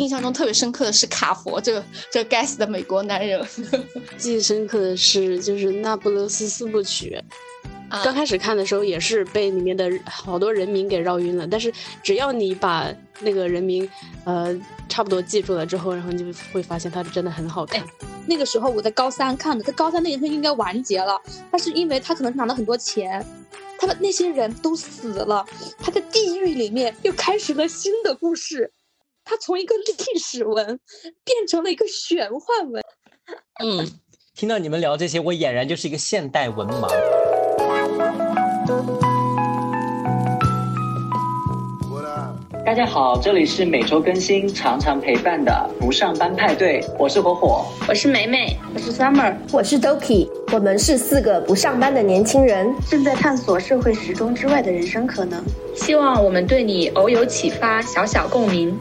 印象中特别深刻的是卡佛这个这个该死的美国男人。记忆深刻的是就是《那不勒斯四部曲》。刚开始看的时候也是被里面的好多人名给绕晕了，但是只要你把那个人名，呃，差不多记住了之后，然后你就会发现它真的很好看。那个时候我在高三看的，在高三那年应该完结了，但是因为他可能拿了很多钱，他的那些人都死了，他在地狱里面又开始了新的故事，他从一个历史文变成了一个玄幻文。嗯，听到你们聊这些，我俨然就是一个现代文盲。大家好，这里是每周更新、常常陪伴的不上班派对，我是火火，我是梅梅，我是 Summer，我是 Doki，我们是四个不上班的年轻人，正在探索社会时钟之外的人生可能，希望我们对你偶有启发，小小共鸣。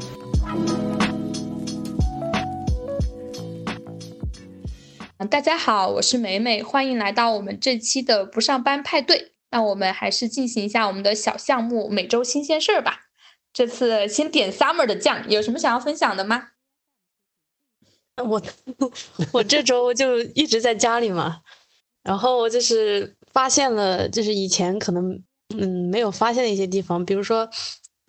大家好，我是美美，欢迎来到我们这期的不上班派对。那我们还是进行一下我们的小项目，每周新鲜事儿吧。这次先点 Summer 的酱，有什么想要分享的吗？我我这周就一直在家里嘛，然后就是发现了，就是以前可能嗯没有发现的一些地方，比如说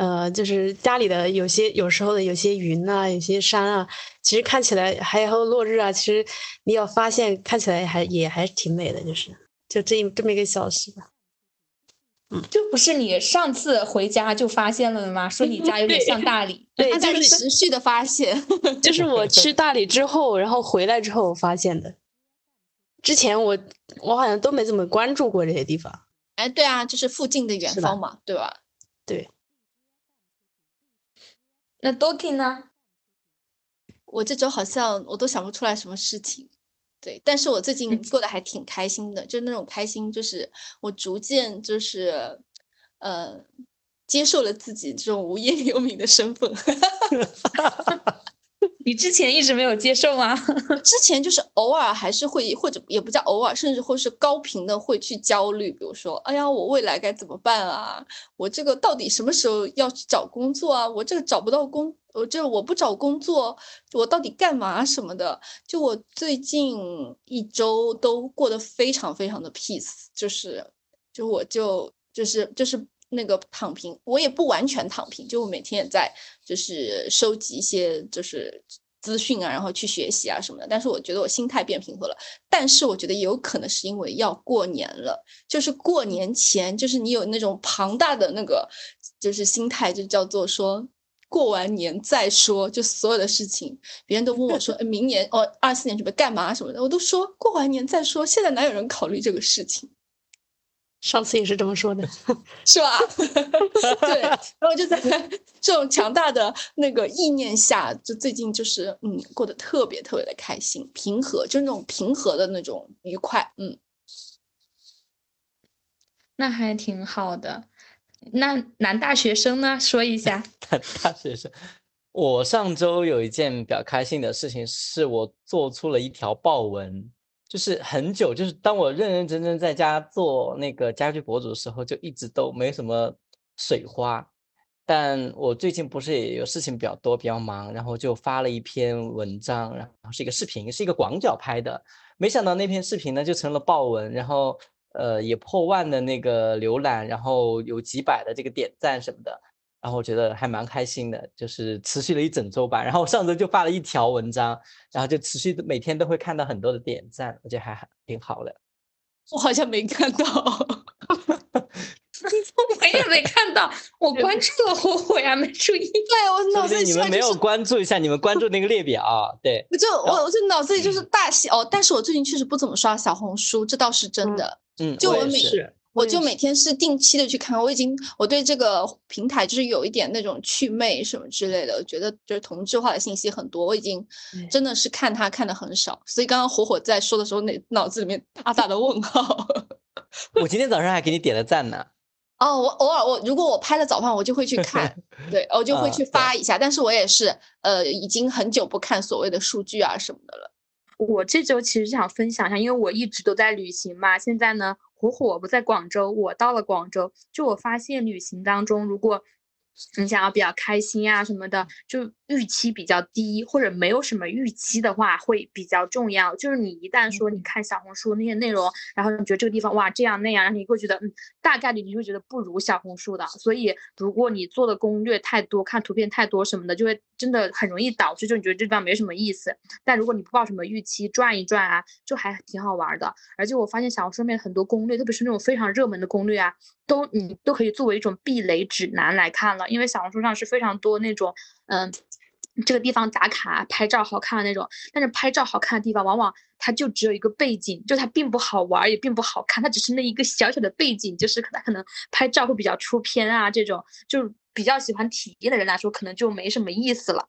呃，就是家里的有些有时候的有些云啊，有些山啊，其实看起来还有落日啊，其实你要发现看起来还也还是挺美的，就是就这这么一个小时吧。嗯，就不是你上次回家就发现了的吗？说你家有点像大理，对，就是持续的发现，就是我去大理之后，然后回来之后发现的。之前我我好像都没怎么关注过这些地方。哎，对啊，就是附近的远方嘛，对吧？对。那 Doki 呢？我这周好像我都想不出来什么事情。对，但是我最近过得还挺开心的，就是那种开心，就是我逐渐就是，呃，接受了自己这种无业游民的身份。你之前一直没有接受吗？之前就是偶尔还是会，或者也不叫偶尔，甚至会是高频的会去焦虑，比如说，哎呀，我未来该怎么办啊？我这个到底什么时候要去找工作啊？我这个找不到工，我这我不找工作，我到底干嘛什么的？就我最近一周都过得非常非常的 peace，就是，就我就就是就是。那个躺平，我也不完全躺平，就我每天也在就是收集一些就是资讯啊，然后去学习啊什么的。但是我觉得我心态变平和了。但是我觉得有可能是因为要过年了，就是过年前，就是你有那种庞大的那个就是心态，就叫做说过完年再说，就所有的事情，别人都问我说，明年哦二四年准备干嘛什么的，我都说过完年再说。现在哪有人考虑这个事情？上次也是这么说的，是吧？对，然后就在这种强大的那个意念下，就最近就是嗯，过得特别特别的开心，平和，就是那种平和的那种愉快，嗯，那还挺好的。那男大学生呢？说一下，男大学生，我上周有一件比较开心的事情，是我做出了一条豹纹。就是很久，就是当我认认真真在家做那个家居博主的时候，就一直都没什么水花。但我最近不是也有事情比较多，比较忙，然后就发了一篇文章，然后是一个视频，是一个广角拍的。没想到那篇视频呢就成了爆文，然后呃也破万的那个浏览，然后有几百的这个点赞什么的。然后我觉得还蛮开心的，就是持续了一整周吧。然后上周就发了一条文章，然后就持续每天都会看到很多的点赞，我觉得还挺好的。我好像没看到，我也没看到。我关注了火火呀，没注意。对我脑子里你们没有关注一下，你们关注那个列表。对，我就我我就脑子里就是大写哦。但是我最近确实不怎么刷小红书，这倒是真的。嗯，就我每是。我就每天是定期的去看，我已经我对这个平台就是有一点那种祛魅什么之类的，我觉得就是同质化的信息很多，我已经真的是看它看的很少，所以刚刚火火在说的时候，那脑子里面大大的问号。我今天早上还给你点了赞呢。哦，我偶尔我如果我拍了早饭，我就会去看，对，我就会去发一下，但是我也是呃已经很久不看所谓的数据啊什么的了。我这周其实想分享一下，因为我一直都在旅行嘛，现在呢。火火不在广州，我到了广州，就我发现旅行当中，如果你想要比较开心啊什么的，就预期比较低或者没有什么预期的话，会比较重要。就是你一旦说你看小红书那些内容，然后你觉得这个地方哇这样那样，然后你会觉得嗯，大概率你会觉得不如小红书的。所以如果你做的攻略太多，看图片太多什么的，就会真的很容易导致就你觉得这地方没什么意思。但如果你不抱什么预期，转一转啊，就还挺好玩的。而且我发现小红书上面很多攻略，特别是那种非常热门的攻略啊，都你都可以作为一种避雷指南来看了。因为小红书上是非常多那种，嗯，这个地方打卡拍照好看的那种，但是拍照好看的地方，往往它就只有一个背景，就它并不好玩，也并不好看，它只是那一个小小的背景，就是它可能拍照会比较出片啊，这种就比较喜欢体验的人来说，可能就没什么意思了。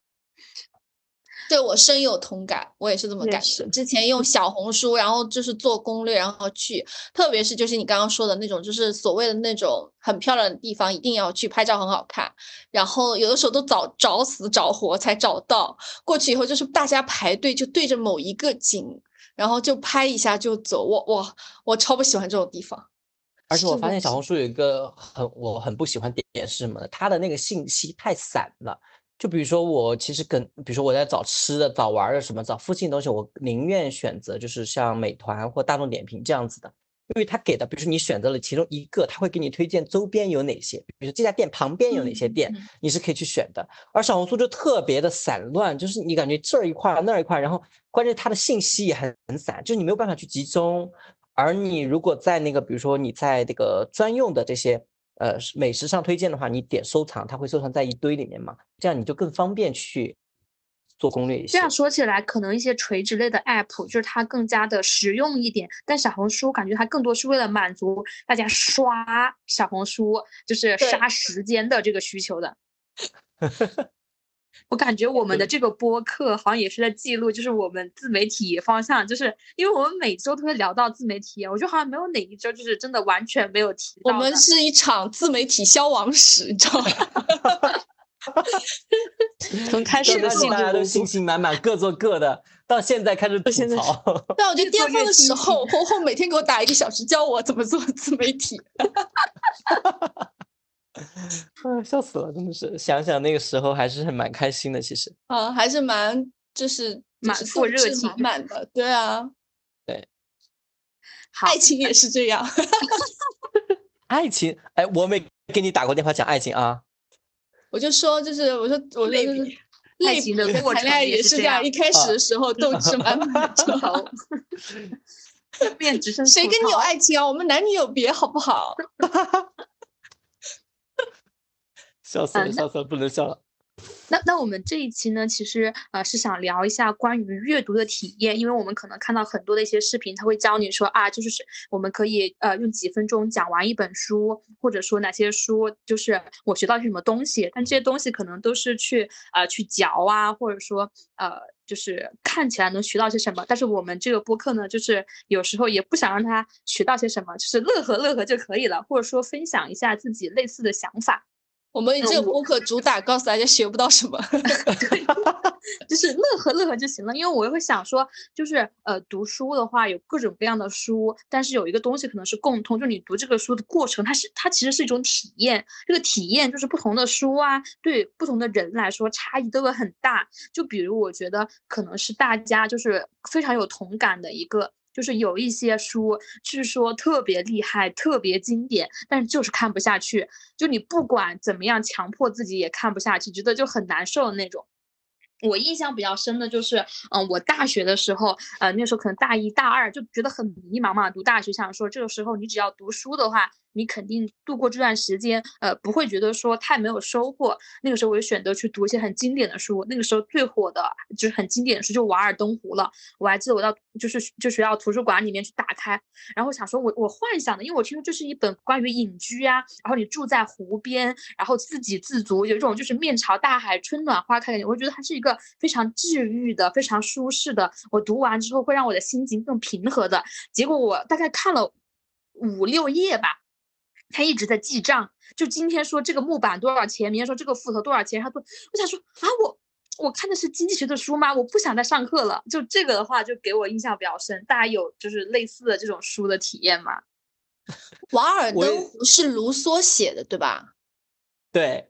对我深有同感，我也是这么感觉。之前用小红书，然后就是做攻略，然后去，特别是就是你刚刚说的那种，就是所谓的那种很漂亮的地方，一定要去拍照，很好看。然后有的时候都找找死找活才找到，过去以后就是大家排队就对着某一个景，然后就拍一下就走。我我我超不喜欢这种地方。而且我发现小红书有一个很我很不喜欢点是什么？它的那个信息太散了。就比如说我其实跟，比如说我在找吃的、找玩的什么，找附近东西，我宁愿选择就是像美团或大众点评这样子的，因为他给的，比如说你选择了其中一个，他会给你推荐周边有哪些，比如说这家店旁边有哪些店，你是可以去选的。而小红书就特别的散乱，就是你感觉这儿一块那儿一块，然后关键它的信息也很很散，就是你没有办法去集中。而你如果在那个，比如说你在这个专用的这些。呃，美食上推荐的话，你点收藏，它会收藏在一堆里面嘛？这样你就更方便去做攻略一些。这样说起来，可能一些垂直类的 app 就是它更加的实用一点，但小红书感觉它更多是为了满足大家刷小红书就是杀时间的这个需求的。我感觉我们的这个播客好像也是在记录，就是我们自媒体方向，就是因为我们每周都会聊到自媒体，我觉得好像没有哪一周就是真的完全没有提到。我 们是一场自媒体消亡史，你知道吗？从开始的时候大家都信心满满，各做各的，到现在开始吐槽。但我觉得巅峰的时候，红红每天给我打一个小时，教我怎么做自媒体。啊，笑死了，真的是想想那个时候还是很蛮开心的，其实。啊，还是蛮就是满腹热情满满的，对啊，对，爱情也是这样，爱情，哎，我没给你打过电话讲爱情啊，我就说就是我说我说就是爱情的过程也是这样，一开始的时候斗志满满，之后面只剩谁跟你有爱情啊？我们男女有别，好不好？笑死了，笑死了，不能笑了。那那我们这一期呢，其实呃是想聊一下关于阅读的体验，因为我们可能看到很多的一些视频，他会教你说啊，就是我们可以呃用几分钟讲完一本书，或者说哪些书就是我学到些什么东西，但这些东西可能都是去呃去嚼啊，或者说呃就是看起来能学到些什么。但是我们这个播客呢，就是有时候也不想让他学到些什么，就是乐呵乐呵就可以了，或者说分享一下自己类似的想法。我们这个播客主打告诉大家学不到什么，对，就是乐呵乐呵就行了。因为我会想说，就是呃，读书的话有各种各样的书，但是有一个东西可能是共通，就你读这个书的过程，它是它其实是一种体验。这个体验就是不同的书啊，对不同的人来说差异都会很大。就比如我觉得可能是大家就是非常有同感的一个。就是有一些书，据说特别厉害、特别经典，但是就是看不下去。就你不管怎么样强迫自己也看不下去，觉得就很难受的那种。我印象比较深的就是，嗯，我大学的时候，呃，那时候可能大一大二就觉得很迷茫嘛，读大学想说这个时候你只要读书的话。你肯定度过这段时间，呃，不会觉得说太没有收获。那个时候我就选择去读一些很经典的书。那个时候最火的就是很经典的书，就《瓦尔登湖》了。我还记得我到就是就学校图书馆里面去打开，然后想说我我幻想的，因为我听说这是一本关于隐居啊，然后你住在湖边，然后自给自足，有一种就是面朝大海，春暖花开的感觉。我觉得它是一个非常治愈的、非常舒适的。我读完之后会让我的心情更平和的。结果我大概看了五六页吧。他一直在记账，就今天说这个木板多少钱，明天说这个斧头多少钱，他都我想说啊，我我看的是经济学的书吗？我不想再上课了。就这个的话，就给我印象比较深。大家有就是类似的这种书的体验吗？瓦尔登湖是卢梭写的，对吧？对。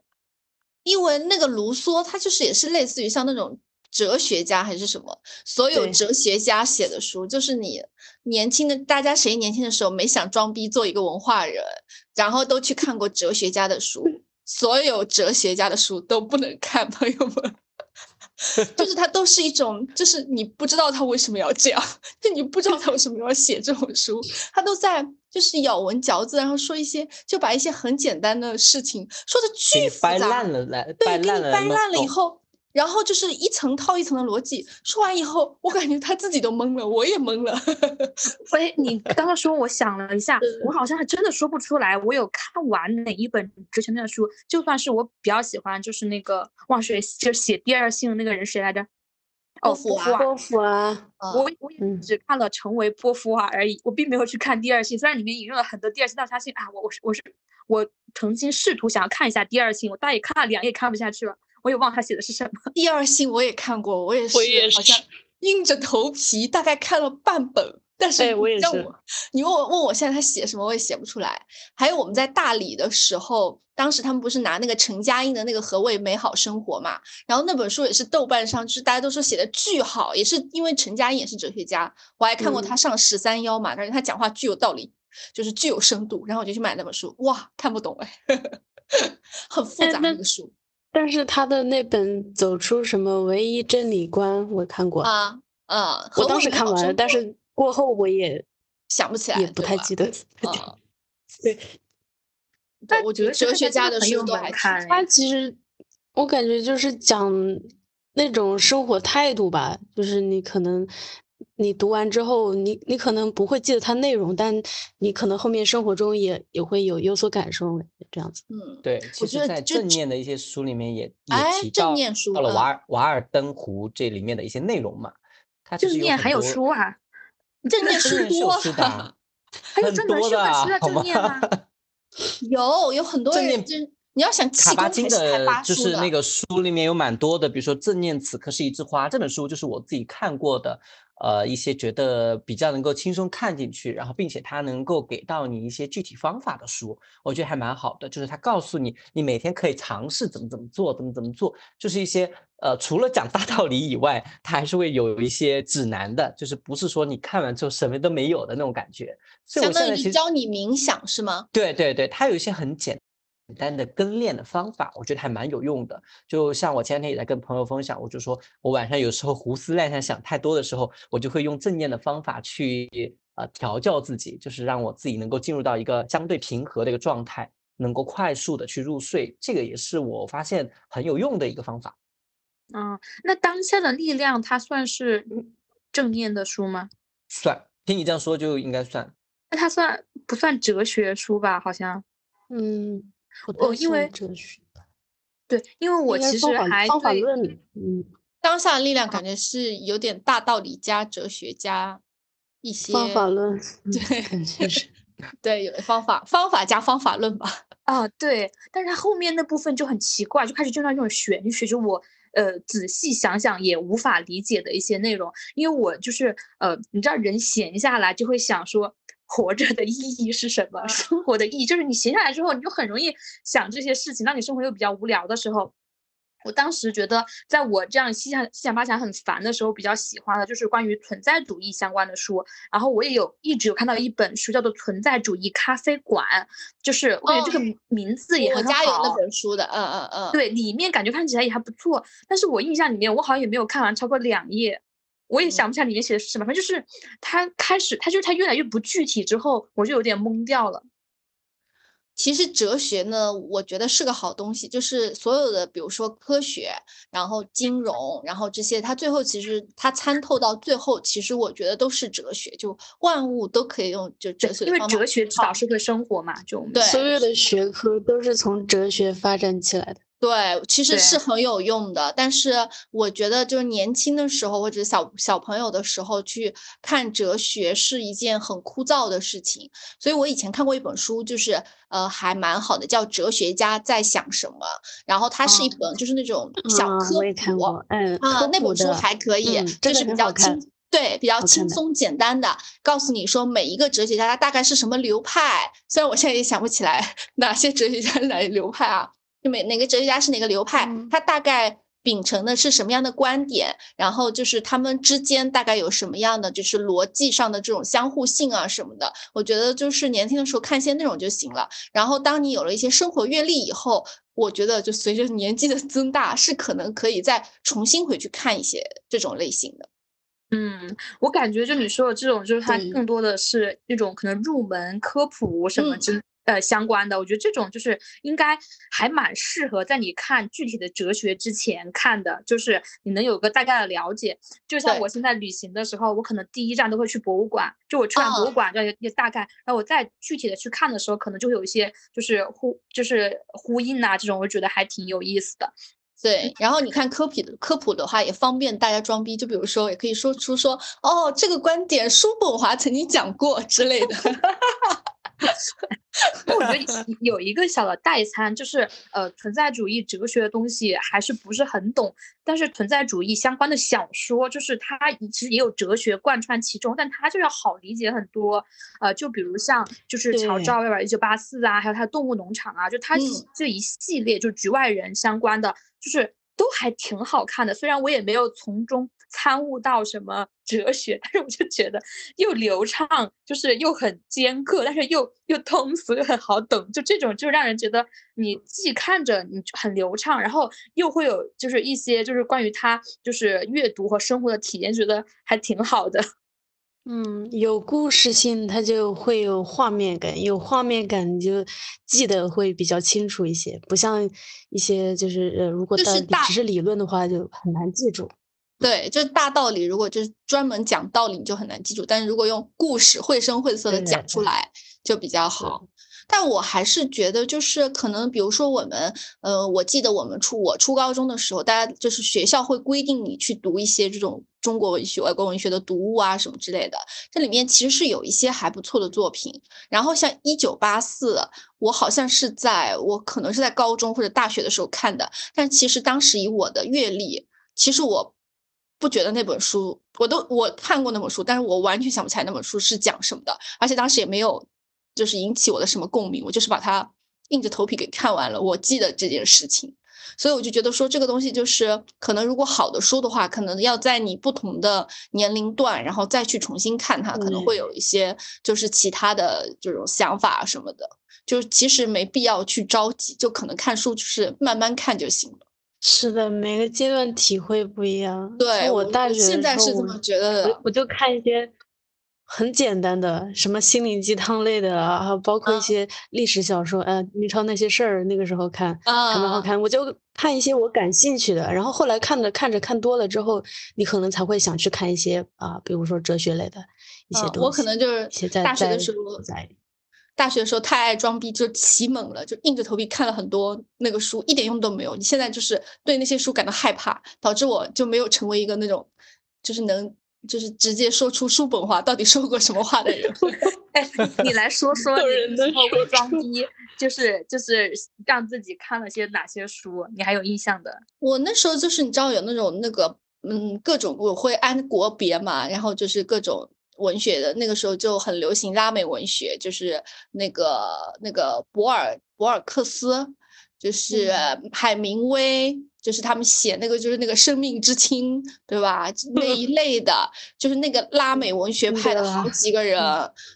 因为那个卢梭他就是也是类似于像那种哲学家还是什么，所有哲学家写的书，就是你年轻的大家谁年轻的时候没想装逼做一个文化人，然后都去看过哲学家的书，所有哲学家的书都不能看，朋友们。就是他都是一种，就是你不知道他为什么要这样，就你不知道他为什么要写这种书，他都在就是咬文嚼字，然后说一些就把一些很简单的事情说的巨复杂，掰烂了来，对，给你掰烂了以后。然后就是一层套一层的逻辑，说完以后，我感觉他自己都懵了，我也懵了。哎，你刚刚说，我想了一下，我好像还真的说不出来，我有看完哪一本哲学面的书。就算是我比较喜欢，就是那个忘水，就写第二性那个人谁来着？哦，波伏娃。波伏娃。我我也只看了成为波伏娃而已，我并没有去看第二性。虽然里面引用了很多第二性倒插性啊，我我是我是我曾经试图想要看一下第二性，我大概看了两页，看不下去了。我也忘他写的是什么。第二性我也看过，我也是，好像硬着头皮大概看了半本。但是我也是。你问我问我现在他写什么，我也写不出来。还有我们在大理的时候，当时他们不是拿那个陈嘉映的那个《何谓美好生活》嘛？然后那本书也是豆瓣上，就是大家都说写的巨好，也是因为陈嘉映也是哲学家，我还看过他上十三幺嘛，感觉他讲话巨有道理，就是具有深度。然后我就去买那本书，哇，看不懂哎，很复杂那个书。但是他的那本《走出什么唯一真理观》我看过啊啊！我当时看完了，但是过后我也想不起来，也不太记得。对，但我觉得哲学家的书都还看。他其实我感觉就是讲那种生活态度吧，就是你可能。你读完之后，你你可能不会记得它内容，但你可能后面生活中也也会有有所感受，这样子。嗯，对。其实，在正念的一些书里面也也提到到了《瓦尔瓦尔登湖》这里面的一些内容嘛。正念还有书啊？正念书多啊，还有专门书的书正念吗？有有很多正念。你要想卡巴金的，就是那个书里面有蛮多的，比如说《正念此刻是一枝花》这本书，就是我自己看过的。呃，一些觉得比较能够轻松看进去，然后并且它能够给到你一些具体方法的书，我觉得还蛮好的。就是它告诉你，你每天可以尝试怎么怎么做，怎么怎么做，就是一些呃，除了讲大道理以外，它还是会有一些指南的，就是不是说你看完之后什么都没有的那种感觉。相当于教你冥想是吗？对对对，它有一些很简。简单的跟练的方法，我觉得还蛮有用的。就像我前两天也在跟朋友分享，我就说我晚上有时候胡思乱想、想太多的时候，我就会用正念的方法去呃调教自己，就是让我自己能够进入到一个相对平和的一个状态，能够快速的去入睡。这个也是我发现很有用的一个方法。嗯，那当下的力量它算是正念的书吗？算，听你这样说就应该算。那它算不算哲学书吧？好像，嗯。哦，因为对，因为我其实还方法论，嗯，当下的力量感觉是有点大道理加哲学加一些方法论，对，对，有方法方法加方法论吧。啊，对，但是他后面那部分就很奇怪，就开始就那种玄学，就我呃仔细想想也无法理解的一些内容，因为我就是呃，你知道人闲下来就会想说。活着的意义是什么？生活的意义就是你闲下来之后，你就很容易想这些事情。当你生活又比较无聊的时候，我当时觉得，在我这样七想七想八想很烦的时候，比较喜欢的就是关于存在主义相关的书。然后我也有一直有看到一本书，叫做《存在主义咖啡馆》，就是我觉得这个名字也很好。我家有那本书的，嗯嗯嗯，对，里面感觉看起来也还不错。但是我印象里面，我好像也没有看完超过两页。我也想不起来里面写的是什么，反正就是他开始，他就是他越来越不具体之后，我就有点懵掉了。其实哲学呢，我觉得是个好东西，就是所有的，比如说科学，然后金融，然后这些，它最后其实它参透到最后，其实我觉得都是哲学，就万物都可以用就哲学，因为哲学指导社会生活嘛，就对，所有的学科都是从哲学发展起来的。对，其实是很有用的，但是我觉得就是年轻的时候或者小小朋友的时候去看哲学是一件很枯燥的事情。所以我以前看过一本书，就是呃还蛮好的，叫《哲学家在想什么》，然后它是一本就是那种小科普，嗯啊，那本书还可以，就是比较轻，对，比较轻松简单的，告诉你说每一个哲学家他大概是什么流派。虽然我现在也想不起来 哪些哲学家是哪流派啊。就每哪个哲学家是哪个流派，他大概秉承的是什么样的观点，然后就是他们之间大概有什么样的就是逻辑上的这种相互性啊什么的。我觉得就是年轻的时候看一些内容就行了。然后当你有了一些生活阅历以后，我觉得就随着年纪的增大，是可能可以再重新回去看一些这种类型的。嗯，我感觉就你说的这种，就是它更多的是那种可能入门科普什么之呃相关的。我觉得这种就是应该还蛮适合在你看具体的哲学之前看的，就是你能有个大概的了解。就像我现在旅行的时候，我可能第一站都会去博物馆，就我去完博物馆，就也大概，然后我再具体的去看的时候，可能就会有一些就是呼就是呼应啊这种，我觉得还挺有意思的。对，然后你看科普的科普的话，也方便大家装逼。就比如说，也可以说出说哦，这个观点叔本华曾经讲过之类的。我觉得有一个小的代餐，就是呃，存在主义哲学的东西还是不是很懂。但是存在主义相关的小说，就是它其实也有哲学贯穿其中，但它就要好理解很多。呃，就比如像就是乔治奥威尔一九八四啊，还有他的动物农场啊，就他这一系列就局外人相关的。就是都还挺好看的，虽然我也没有从中参悟到什么哲学，但是我就觉得又流畅，就是又很尖刻，但是又又通俗又很好懂，就这种就让人觉得你既看着你很流畅，然后又会有就是一些就是关于他就是阅读和生活的体验，觉得还挺好的。嗯，有故事性，它就会有画面感，有画面感你就记得会比较清楚一些，不像一些就是呃，如果只是理论的话，就很难记住。对，就是大道理，如果就是专门讲道理，你就很难记住。但是如果用故事绘声绘色的讲出来，就比较好。但我还是觉得，就是可能，比如说我们，呃，我记得我们初我初高中的时候，大家就是学校会规定你去读一些这种中国文学、外国文学的读物啊什么之类的。这里面其实是有一些还不错的作品。然后像一九八四，我好像是在我可能是在高中或者大学的时候看的。但其实当时以我的阅历，其实我不觉得那本书，我都我看过那本书，但是我完全想不起来那本书是讲什么的，而且当时也没有。就是引起我的什么共鸣，我就是把它硬着头皮给看完了。我记得这件事情，所以我就觉得说这个东西就是可能如果好的书的话，可能要在你不同的年龄段，然后再去重新看它，可能会有一些就是其他的这种想法什么的。就其实没必要去着急，就可能看书就是慢慢看就行了。是的，每个阶段体会不一样。对我大学现在是这么觉得的，我就看一些。很简单的，什么心灵鸡汤类的啊，还有包括一些历史小说，呃，明朝那些事儿，那个时候看啊蛮好看。我就看一些我感兴趣的，然后后来看着看着看多了之后，你可能才会想去看一些啊，比如说哲学类的一些东西。我可能就是大学的时候，大学的时候太爱装逼，就起猛了，就硬着头皮看了很多那个书，一点用都没有。你现在就是对那些书感到害怕，导致我就没有成为一个那种就是能。就是直接说出叔本华到底说过什么话的人。哎，你来说说你通过装逼，就是就是让自己看了些哪些书，你还有印象的？我那时候就是你知道有那种那个嗯各种我会按国别嘛，然后就是各种文学的，那个时候就很流行拉美文学，就是那个那个博尔博尔克斯，就是海明威。就是他们写那个，就是那个生命之轻，对吧？那一类的，就是那个拉美文学派的好几个人，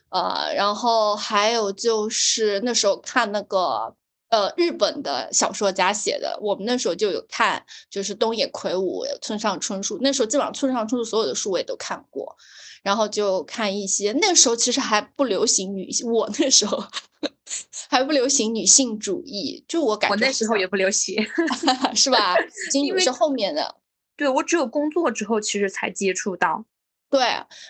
呃，然后还有就是那时候看那个，呃，日本的小说家写的，我们那时候就有看，就是东野圭吾、村上春树，那时候基本上村上春树所有的书我也都看过。然后就看一些，那时候其实还不流行女性，我那时候还不流行女性主义，就我感觉我那时候也不流行，是吧？因为是后面的，对我只有工作之后其实才接触到，对，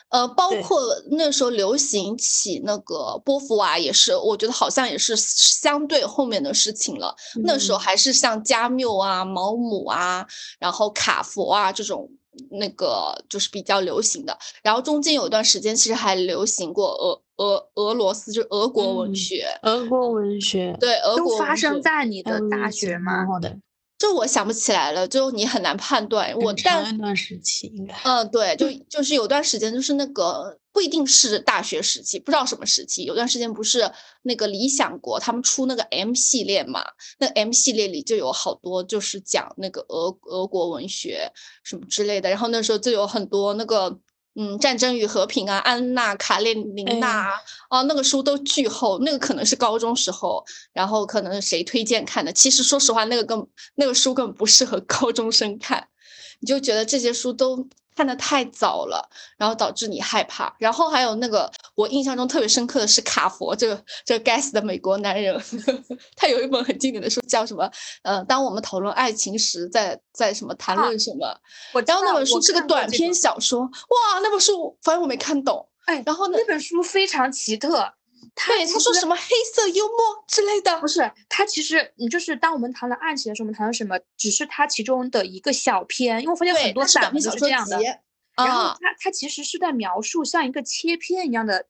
呃，包括那时候流行起那个波伏娃也是，我觉得好像也是相对后面的事情了。那时候还是像加缪啊、毛姆啊，然后卡佛啊这种。那个就是比较流行的，然后中间有一段时间其实还流行过俄俄俄罗斯，就是俄国文学，俄国文学，对，俄国发生在你的大学吗？好的，就我想不起来了，就你很难判断。我但一段时期应该，嗯，对，就就是有段时间，就是那个不一定是大学时期，不知道什么时期，有段时间不是那个理想国他们出那个 M 系列嘛？那 M 系列里就有好多就是讲那个俄俄国文学什么之类的，然后那时候就有很多那个嗯战争与和平啊，安娜卡列宁娜啊，那个书都巨厚，那个可能是高中时候，然后可能谁推荐看的？其实说实话，那个更那个书根本不适合 高中生看，你就觉得这些书都。看的太早了，然后导致你害怕。然后还有那个，我印象中特别深刻的是卡佛这个这个该死的美国男人，他有一本很经典的书叫什么？呃，当我们讨论爱情时，在在什么谈论什么？我然后那本书是个短篇小说，哇，那本书反正我没看懂。哎，然后那本书非常奇特。对，他说什么黑色幽默之类的，不是他其实你就是当我们谈论爱情的时候，我们谈论什么？只是他其中的一个小篇，因为我发现很多散文都是这样的。然后他他其实是在描述像一个切片一样的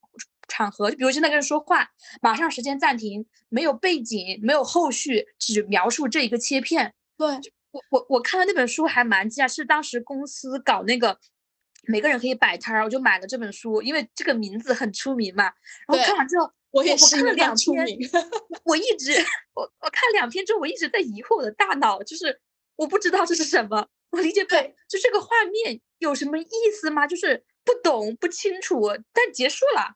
场合，就比如现在跟人说话，马上时间暂停，没有背景，没有后续，只描述这一个切片。对我我我看了那本书还蛮惊讶，是当时公司搞那个。每个人可以摆摊儿，我就买了这本书，因为这个名字很出名嘛。然后看完之后，我也是看了两篇，我一直我我看两篇之后，我一直在疑惑我的大脑，就是我不知道这是什么，我理解不了，就这个画面有什么意思吗？就是不懂不清楚，但结束了。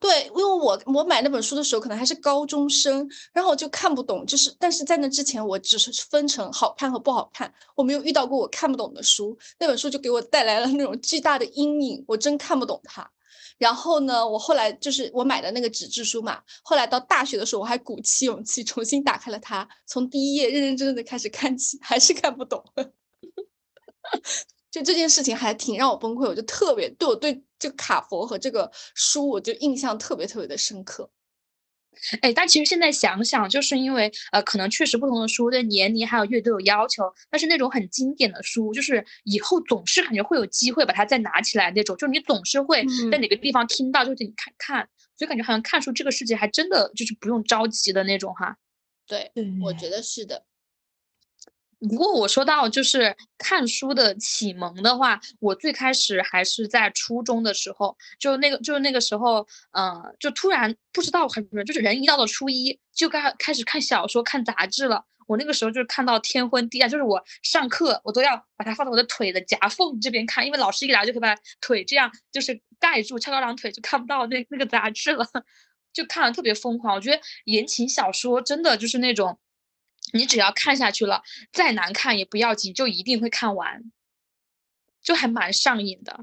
对，因为我我买那本书的时候可能还是高中生，然后我就看不懂，就是但是在那之前我只是分成好看和不好看，我没有遇到过我看不懂的书，那本书就给我带来了那种巨大的阴影，我真看不懂它。然后呢，我后来就是我买的那个纸质书嘛，后来到大学的时候我还鼓起勇气重新打开了它，从第一页认认真真的开始看起，还是看不懂。就这件事情还挺让我崩溃，我就特别对我对这个卡佛和这个书，我就印象特别特别的深刻。哎，但其实现在想想，就是因为呃，可能确实不同的书对年龄还有阅读有要求，但是那种很经典的书，就是以后总是感觉会有机会把它再拿起来那种，就是你总是会在哪个地方听到，就是你看看，所以感觉好像看书这个世界还真的就是不用着急的那种哈。对，我觉得是的。不过我说到就是看书的启蒙的话，我最开始还是在初中的时候，就那个就是那个时候，嗯，就突然不知道很多人就是人一到了初一就该开始看小说、看杂志了。我那个时候就是看到天昏地暗，就是我上课我都要把它放在我的腿的夹缝这边看，因为老师一来就可以把腿这样就是盖住，翘二郎腿就看不到那那个杂志了，就看的特别疯狂。我觉得言情小说真的就是那种。你只要看下去了，再难看也不要紧，就一定会看完，就还蛮上瘾的。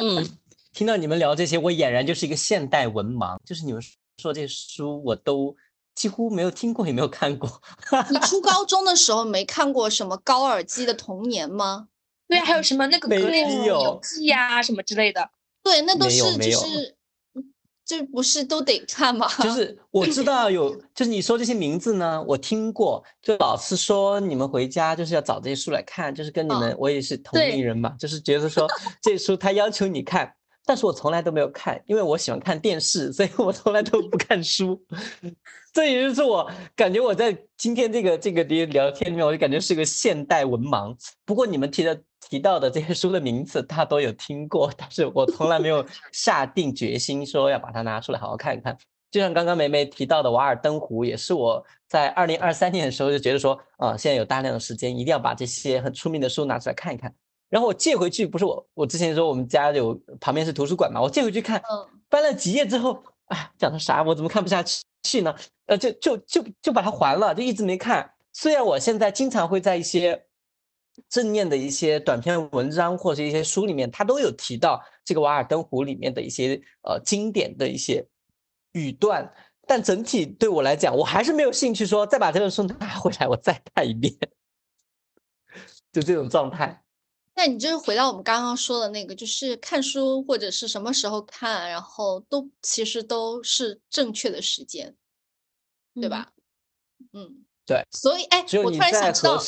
嗯，听到你们聊这些，我俨然就是一个现代文盲，就是你们说这些书我都几乎没有听过，也没有看过。你初高中的时候没看过什么高尔基的童年吗？对，还有什么那个《格列佛游记》呀，什么之类的。对，那都是就是。这不是都得看吗？就 是我知道有，就是你说这些名字呢，我听过。就老师说你们回家就是要找这些书来看，就是跟你们我也是同龄人嘛，就是觉得说这书他要求你看，但是我从来都没有看，因为我喜欢看电视，所以我从来都不看书。这也就是我感觉我在今天这个这个聊聊天里面，我就感觉是个现代文盲。不过你们提的。提到的这些书的名字，他都有听过，但是我从来没有下定决心说要把它拿出来好好看一看。就像刚刚梅梅提到的《瓦尔登湖》，也是我在二零二三年的时候就觉得说，啊，现在有大量的时间，一定要把这些很出名的书拿出来看一看。然后我借回去，不是我，我之前说我们家有旁边是图书馆嘛，我借回去看，翻了几页之后，哎，讲的啥？我怎么看不下去呢？呃，就就就就把它还了，就一直没看。虽然我现在经常会在一些。正念的一些短篇文章或者一些书里面，它都有提到这个《瓦尔登湖》里面的一些呃经典的一些语段，但整体对我来讲，我还是没有兴趣说再把这本书拿回来，我再看一遍，就这种状态。那你就是回到我们刚刚说的那个，就是看书或者是什么时候看，然后都其实都是正确的时间，对吧？嗯。对，所以哎，我突然想知道，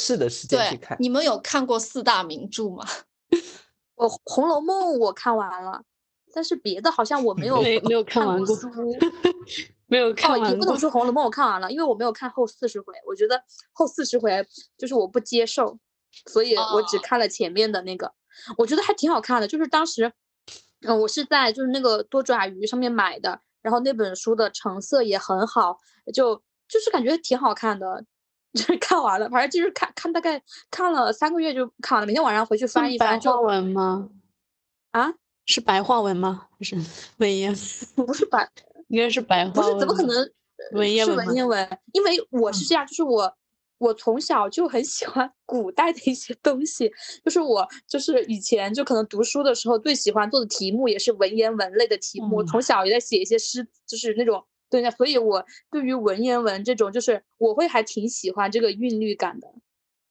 对，你们有看过四大名著吗？我《红楼梦》我看完了，但是别的好像我没有没没有看完过，没有看完。也不能说《红楼梦》我看完了，因为我没有看后四十回，我觉得后四十回就是我不接受，所以我只看了前面的那个，我觉得还挺好看的，就是当时嗯，我是在就是那个多爪鱼上面买的，然后那本书的成色也很好，就就是感觉挺好看的，就是看完了，反正就是看看大概看了三个月就看完了，每天晚上回去翻一翻。白话文吗？啊，是白话文吗？不是文言，不是白，应该是白话文。不是，怎么可能？文言文，文言文，因为我是这样，就是我。我从小就很喜欢 古代的一些东西，就是我就是以前就可能读书的时候最喜欢做的题目也是文言文类的题目，从小也在写一些诗，就是那种对所以我对于文言文这种就是我会还挺喜欢这个韵律感的，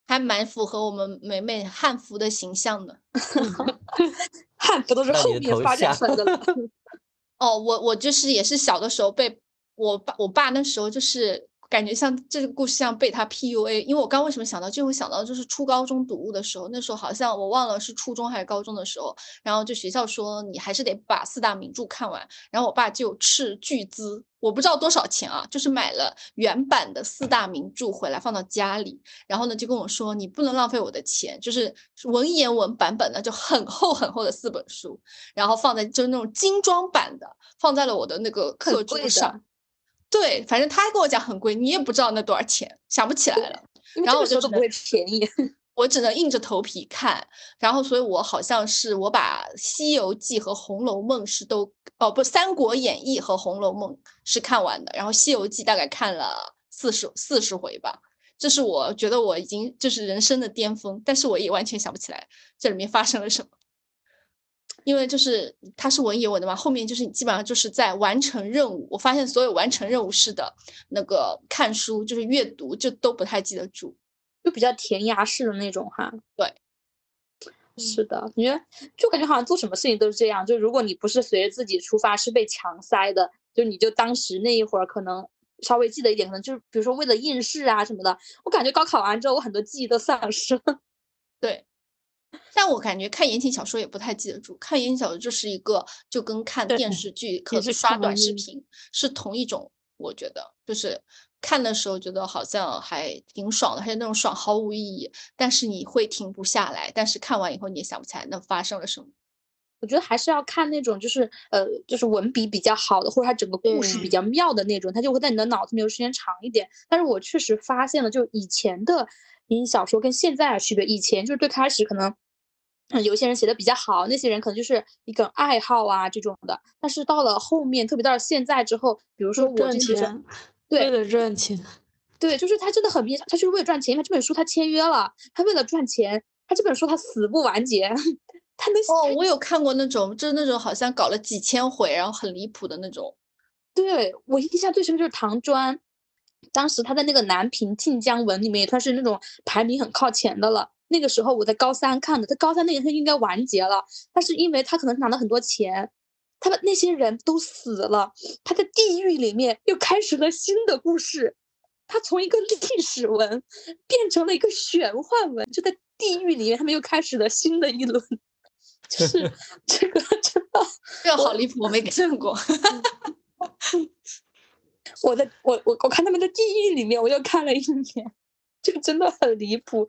还蛮符合我们美美汉服的形象的，汉服都是后面发展出来的。哦，我我就是也是小的时候被我爸我爸那时候就是。感觉像这个故事像被他 PUA，因为我刚为什么想到，就会想到就是初高中读物的时候，那时候好像我忘了是初中还是高中的时候，然后就学校说你还是得把四大名著看完，然后我爸就斥巨资，我不知道多少钱啊，就是买了原版的四大名著回来放到家里，然后呢就跟我说你不能浪费我的钱，就是文言文版本的就很厚很厚的四本书，然后放在就是那种精装版的放在了我的那个课桌上。对，反正他跟我讲很贵，你也不知道那多少钱，想不起来了。然后我就说不会便宜，我只能硬着头皮看。然后，所以我好像是我把《西游记》和《红楼梦》是都哦不，《三国演义》和《红楼梦》是看完的。然后，《西游记》大概看了四十四十回吧。这是我觉得我已经就是人生的巅峰，但是我也完全想不起来这里面发生了什么。因为就是它是文言文的嘛，后面就是你基本上就是在完成任务。我发现所有完成任务式的那个看书，就是阅读，就都不太记得住，就比较填鸭式的那种哈。对，是的，你觉得就感觉好像做什么事情都是这样。就如果你不是随着自己出发，是被强塞的，就你就当时那一会儿可能稍微记得一点，可能就是比如说为了应试啊什么的。我感觉高考完之后，我很多记忆都丧失了。对。但我感觉看言情小说也不太记得住，看言情小说就是一个就跟看电视剧、可是刷短视频是同一种。我觉得就是看的时候觉得好像还挺爽的，还有那种爽毫无意义，但是你会停不下来。但是看完以后你也想不起来那发生了什么。我觉得还是要看那种就是呃就是文笔比较好的，或者它整个故事比较妙的那种，它就会在你的脑子里留时间长一点。但是我确实发现了，就以前的言情小说跟现在的区别，以前就是最开始可能。嗯，有些人写的比较好，那些人可能就是一个爱好啊这种的。但是到了后面，特别到了现在之后，比如说我赚钱，对，为了赚钱，对，就是他真的很他就是为了赚钱。因为这本书他签约了，他为了赚钱，他这本书他死不完结。他能哦，我有看过那种，就是那种好像搞了几千回，然后很离谱的那种。对我印象最深就是唐专，当时他在那个南平晋江文里面也算是那种排名很靠前的了。那个时候我在高三看的，他高三那年他应该完结了，但是因为他可能拿了很多钱，他的那些人都死了，他在地狱里面又开始了新的故事，他从一个历史文变成了一个玄幻文，就在地狱里面他们又开始了新的一轮，就 是这个真的，这个好离谱，我没 见过。我的我我我看他们的地狱里面，我又看了一年，这个真的很离谱。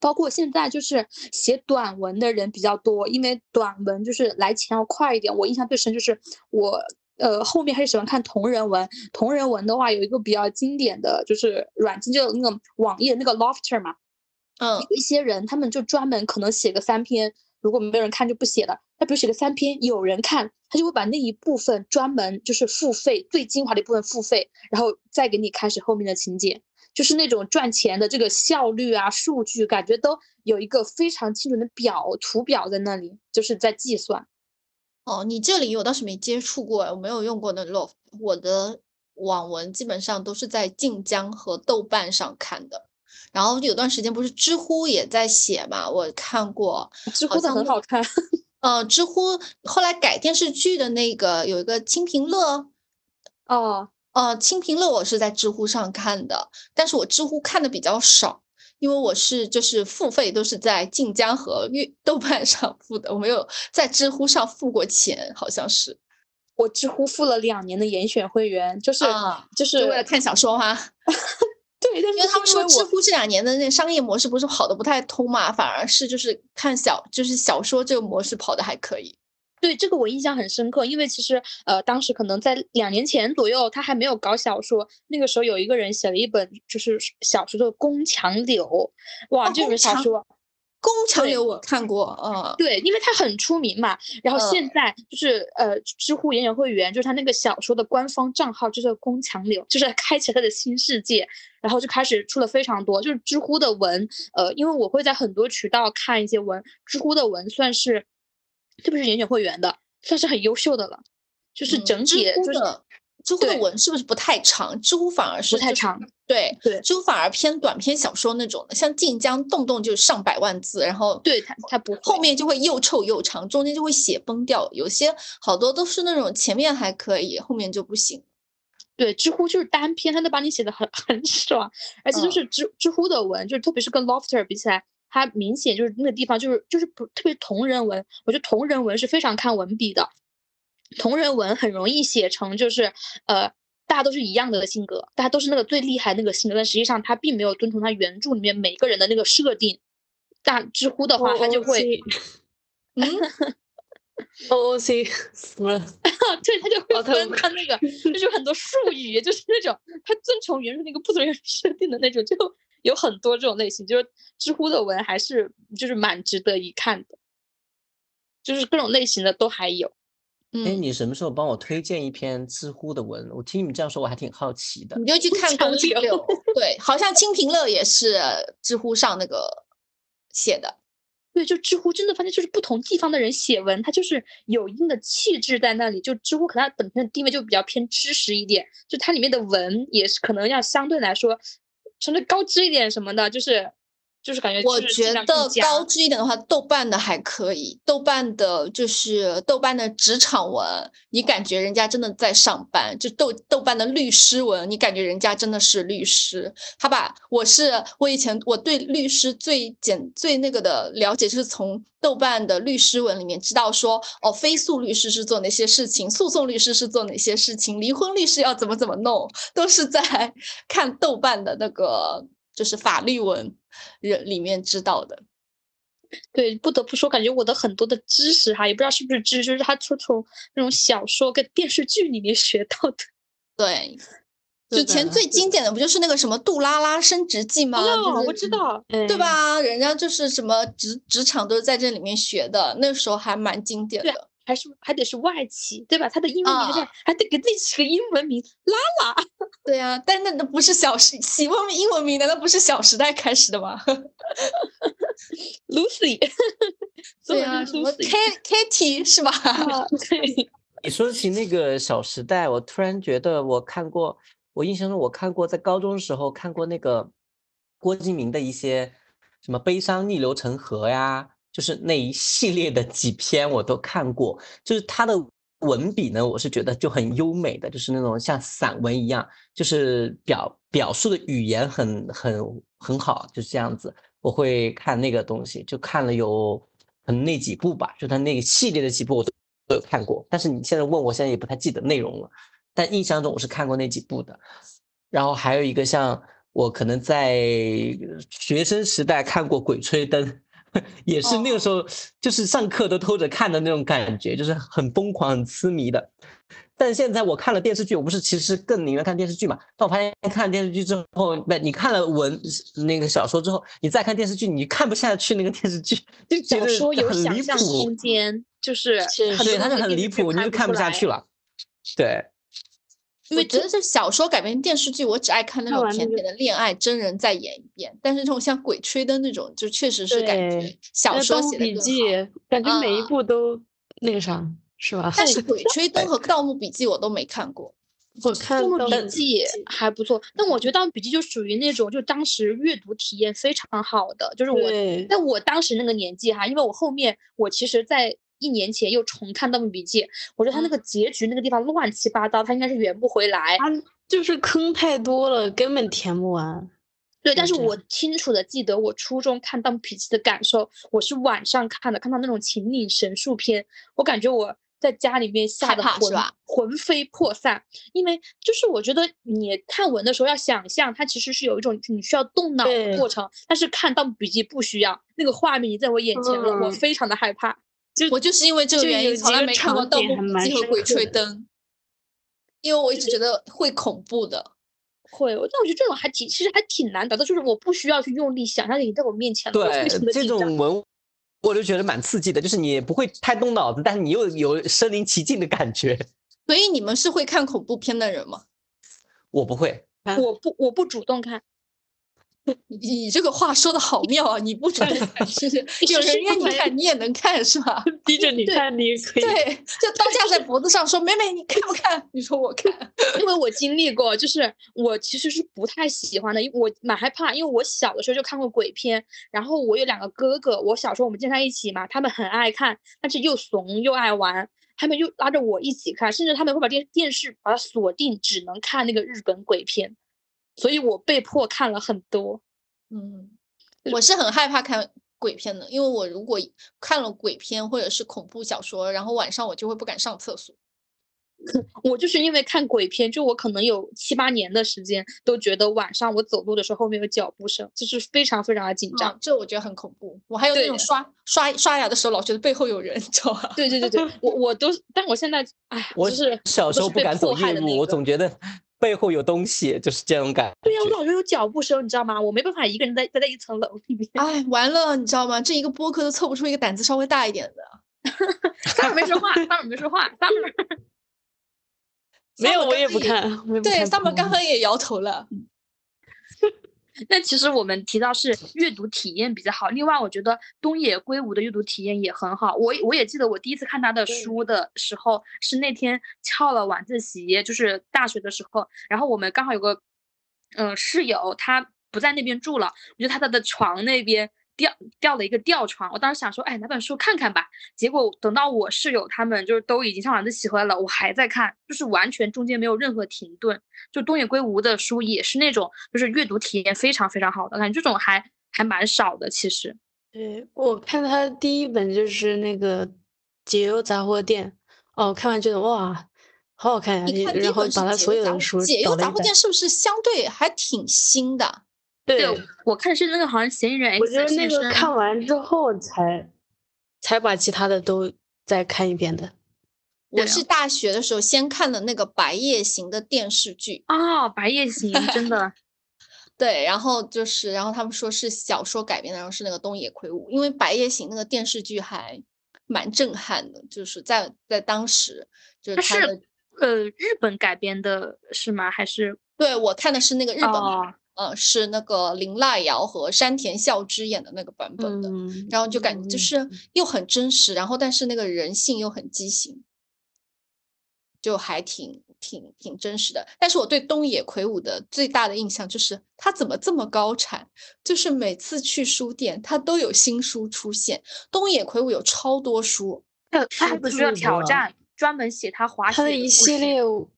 包括现在就是写短文的人比较多，因为短文就是来钱要快一点。我印象最深就是我呃后面还是喜欢看同人文，同人文的话有一个比较经典的就是软件，就那个网页那个 Lofter 嘛，嗯，有一些人他们就专门可能写个三篇，如果没有人看就不写了。他比如写个三篇，有人看，他就会把那一部分专门就是付费最精华的一部分付费，然后再给你开始后面的情节。就是那种赚钱的这个效率啊，数据感觉都有一个非常精准的表图表在那里，就是在计算。哦，你这里我倒是没接触过，我没有用过那 Loft。我的网文基本上都是在晋江和豆瓣上看的。然后有段时间不是知乎也在写嘛，我看过，知乎的很好看。呃，知乎后来改电视剧的那个有一个清平乐，哦。呃，清平乐我是在知乎上看的，但是我知乎看的比较少，因为我是就是付费都是在晋江和月豆瓣上付的，我没有在知乎上付过钱，好像是。我知乎付了两年的严选会员，就是就是为了看小说吗？对，因为他们说知乎这两年的那商业模式不是跑的不太通嘛，反而是就是看小就是小说这个模式跑的还可以。对这个我印象很深刻，因为其实呃，当时可能在两年前左右，他还没有搞小说，那个时候有一个人写了一本就是小说叫《宫墙柳》，哇，这本小说。宫墙柳我看过，嗯，对，因为它很出名嘛。然后现在就是呃，知乎研究会员就是他那个小说的官方账号，就是宫墙柳，就是 开启他的新世界。然后就开始出了非常多，就是知乎的文，呃，因为我会在很多渠道看一些文，知乎的文算是，特别是研究会员的，算是很优秀的了。就是整体就是。知乎的文是不是不太长？知乎反而是不太长，对对，知乎反而偏短篇小说那种的，像晋江动动就上百万字，然后对它它不后面就会又臭又长，中间就会写崩掉。有些好多都是那种前面还可以，后面就不行。对，知乎就是单篇，它能把你写的很 很爽，而且就是知知乎的文，就是特别是跟 Lofter 比起来，它明显就是那个地方就是就是不特别同人文，我觉得同人文是非常看文笔的。同人文很容易写成就是，呃，大家都是一样的性格，大家都是那个最厉害那个性格，但实际上他并没有遵从他原著里面每个人的那个设定。但知乎的话，他就会，嗯，O O C 什么？对，他就会分他那个，就是很多术语，就是那种他遵从原著那个不遵从设定的那种，就有很多这种类型。就是知乎的文还是就是蛮值得一看的，就是各种类型的都还有。哎，你什么时候帮我推荐一篇知乎的文？我听你们这样说，我还挺好奇的。你就去看宫崎柳，对，好像清平乐也是知乎上那个写的。对，就知乎真的发现，就是不同地方的人写文，他就是有一定的气质在那里。就知乎可能它本身的地位就比较偏知识一点，就它里面的文也是可能要相对来说相对高知一点什么的，就是。就是感觉，我觉得高知一点的话，豆瓣的还可以。豆瓣的就是豆瓣的职场文，你感觉人家真的在上班；就豆豆瓣的律师文，你感觉人家真的是律师。他把我是我以前我对律师最简最那个的了解，就是从豆瓣的律师文里面知道说，哦，非诉律师是做哪些事情，诉讼律师是做哪些事情，离婚律师要怎么怎么弄，都是在 看豆瓣的那个就是法律文。人里面知道的，对，不得不说，感觉我的很多的知识哈，也不知道是不是知识，就是他从从那种小说跟电视剧里面学到的。对，以前最经典的不就是那个什么《杜拉拉升职记》吗？我知道，对吧？人家就是什么职职场都是在这里面学的，那时候还蛮经典的。还是还得是外企，对吧？他的英文名还还得给自己起个英文名，拉拉。对呀，但那那不是小时起问英文名难道不是小时代开始的吗？Lucy，对呀，什么 K Kitty 是吧？对。你说起那个小时代，我突然觉得我看过，我印象中我看过，在高中时候看过那个郭敬明的一些什么悲伤逆流成河呀。就是那一系列的几篇我都看过，就是他的文笔呢，我是觉得就很优美的，就是那种像散文一样，就是表表述的语言很很很好，就是这样子。我会看那个东西，就看了有可能那几部吧，就他那个系列的几部我都都有看过。但是你现在问我，现在也不太记得内容了，但印象中我是看过那几部的。然后还有一个像我可能在学生时代看过《鬼吹灯》。也是那个时候，就是上课都偷着看的那种感觉，就是很疯狂、很痴迷的。但现在我看了电视剧，我不是其实更宁愿看电视剧嘛？但我发现看了电视剧之后，不，你看了文那个小说之后，你再看电视剧，你看不下去那个电视剧，就小说有想象空间，就是对，它就很离谱，你就看不下去了。对。我觉得这小说改编电视剧，我只爱看那种甜甜的恋爱，真人再演一遍。但是这种像《鬼吹灯》那种，就确实是感觉小说写的笔记。感觉每一部都那个啥，是吧？但是《鬼吹灯》和《盗墓笔记》我都没看过。我看《盗墓笔记》还不错，但我觉得《盗墓笔记》就属于那种，就当时阅读体验非常好的，就是我在我当时那个年纪哈，因为我后面我其实，在。一年前又重看《盗墓笔记》，我觉得他那个结局那个地方乱七八糟，他应该是圆不回来。他就是坑太多了，根本填不完。对，但是我清楚的记得我初中看《盗墓笔记》的感受，我是晚上看的，看到那种秦岭神树篇，我感觉我在家里面吓得魂魂飞魄散。因为就是我觉得你看文的时候要想象，它其实是有一种你需要动脑的过程，但是看《盗墓笔记》不需要，那个画面你在我眼前了，我非常的害怕。就我就是因为这个原因，从来没看过《盗墓笔记》和《鬼吹灯》，因为我一直觉得会恐怖的。会，但我觉得这种还挺，其实还挺难得的，就是我不需要去用力想，象你在我面前对这。种文，我就觉得蛮刺激的，就是你不会太动脑子，但是你又有身临其境的感觉。所以你们是会看恐怖片的人吗？我不会，我不，我不主动看，你 你这个话说的好妙啊！你不主动看，是有人约你看，你也能看是吧？逼着你看，你也可以。对，就刀架在脖子上说：“妹妹，你看不看？”你说我看。因为我经历过，就是我其实是不太喜欢的，因为我蛮害怕，因为我小的时候就看过鬼片，然后我有两个哥哥，我小时候我们经常在一起嘛，他们很爱看，但是又怂又爱玩，他们又拉着我一起看，甚至他们会把电电视把它锁定，只能看那个日本鬼片，所以我被迫看了很多。嗯，我是很害怕看鬼片的，因为我如果看了鬼片或者是恐怖小说，然后晚上我就会不敢上厕所。我就是因为看鬼片，就我可能有七八年的时间都觉得晚上我走路的时候后面有脚步声，就是非常非常的紧张。嗯这我觉得很恐怖。我还有那种刷刷刷牙的时候，老觉得背后有人，你知道吧？对对对对，我我都，但我现在，哎，我就是小时候不敢走夜路，我总觉得背后有东西，就是这种感觉。对呀、我老觉得有脚步声，你知道吗？我没办法一个人待待在一层楼里面。哎，完了，你知道吗？这一个播客都凑不出一个胆子稍微大一点的。Summer 没说话，Summer 没说话，Summer 没有，我也不看。对看，Summer 刚刚也摇头了。那其实我们提到是阅读体验比较好，另外我觉得东野圭吾的阅读体验也很好。我我也记得我第一次看他的书的时候，是那天翘了晚自习，就是大学的时候，然后我们刚好有个嗯、呃室友，他不在那边住了，我就他的的床那边吊吊了一个吊床，我当时想说，哎，拿本书看看吧。结果等到我室友他们就是都已经上晚自习回来了，我还在看，就是完全中间没有任何停顿。就东野圭吾的书也是那种，就是阅读体验非常非常好的，感觉这种还还蛮少的。其实，对我看他第一本就是那个《解忧杂货店》，哦，看完觉得哇，好好看呀、你看然后把他所有的书解忧杂货店是不是相对还挺新的？对，我看是那个好像嫌疑人我就是那个看完之后才才把其他的都再看一遍的。我是大学的时候先看的那个《白夜行》的电视剧啊，《白夜行》真的 对，然后就是，然后他们说是小说改编的，然后是那个东野圭吾，因为《白夜行》那个电视剧还蛮震撼的，就是在在当时就是呃日本改编的是吗？还是对我看的是那个日本版，哦呃，是那个林濑遥和山田孝之演的那个版本的，嗯，然后就感觉就是又很真实，然后但是那个人性又很畸形，就还挺挺挺真实的。但是我对东野圭吾的最大的印象就是他怎么这么高产，就是每次去书店他都有新书出现。东野圭吾有超多书，他他还不需要挑战，专门写他滑雪他的一系列我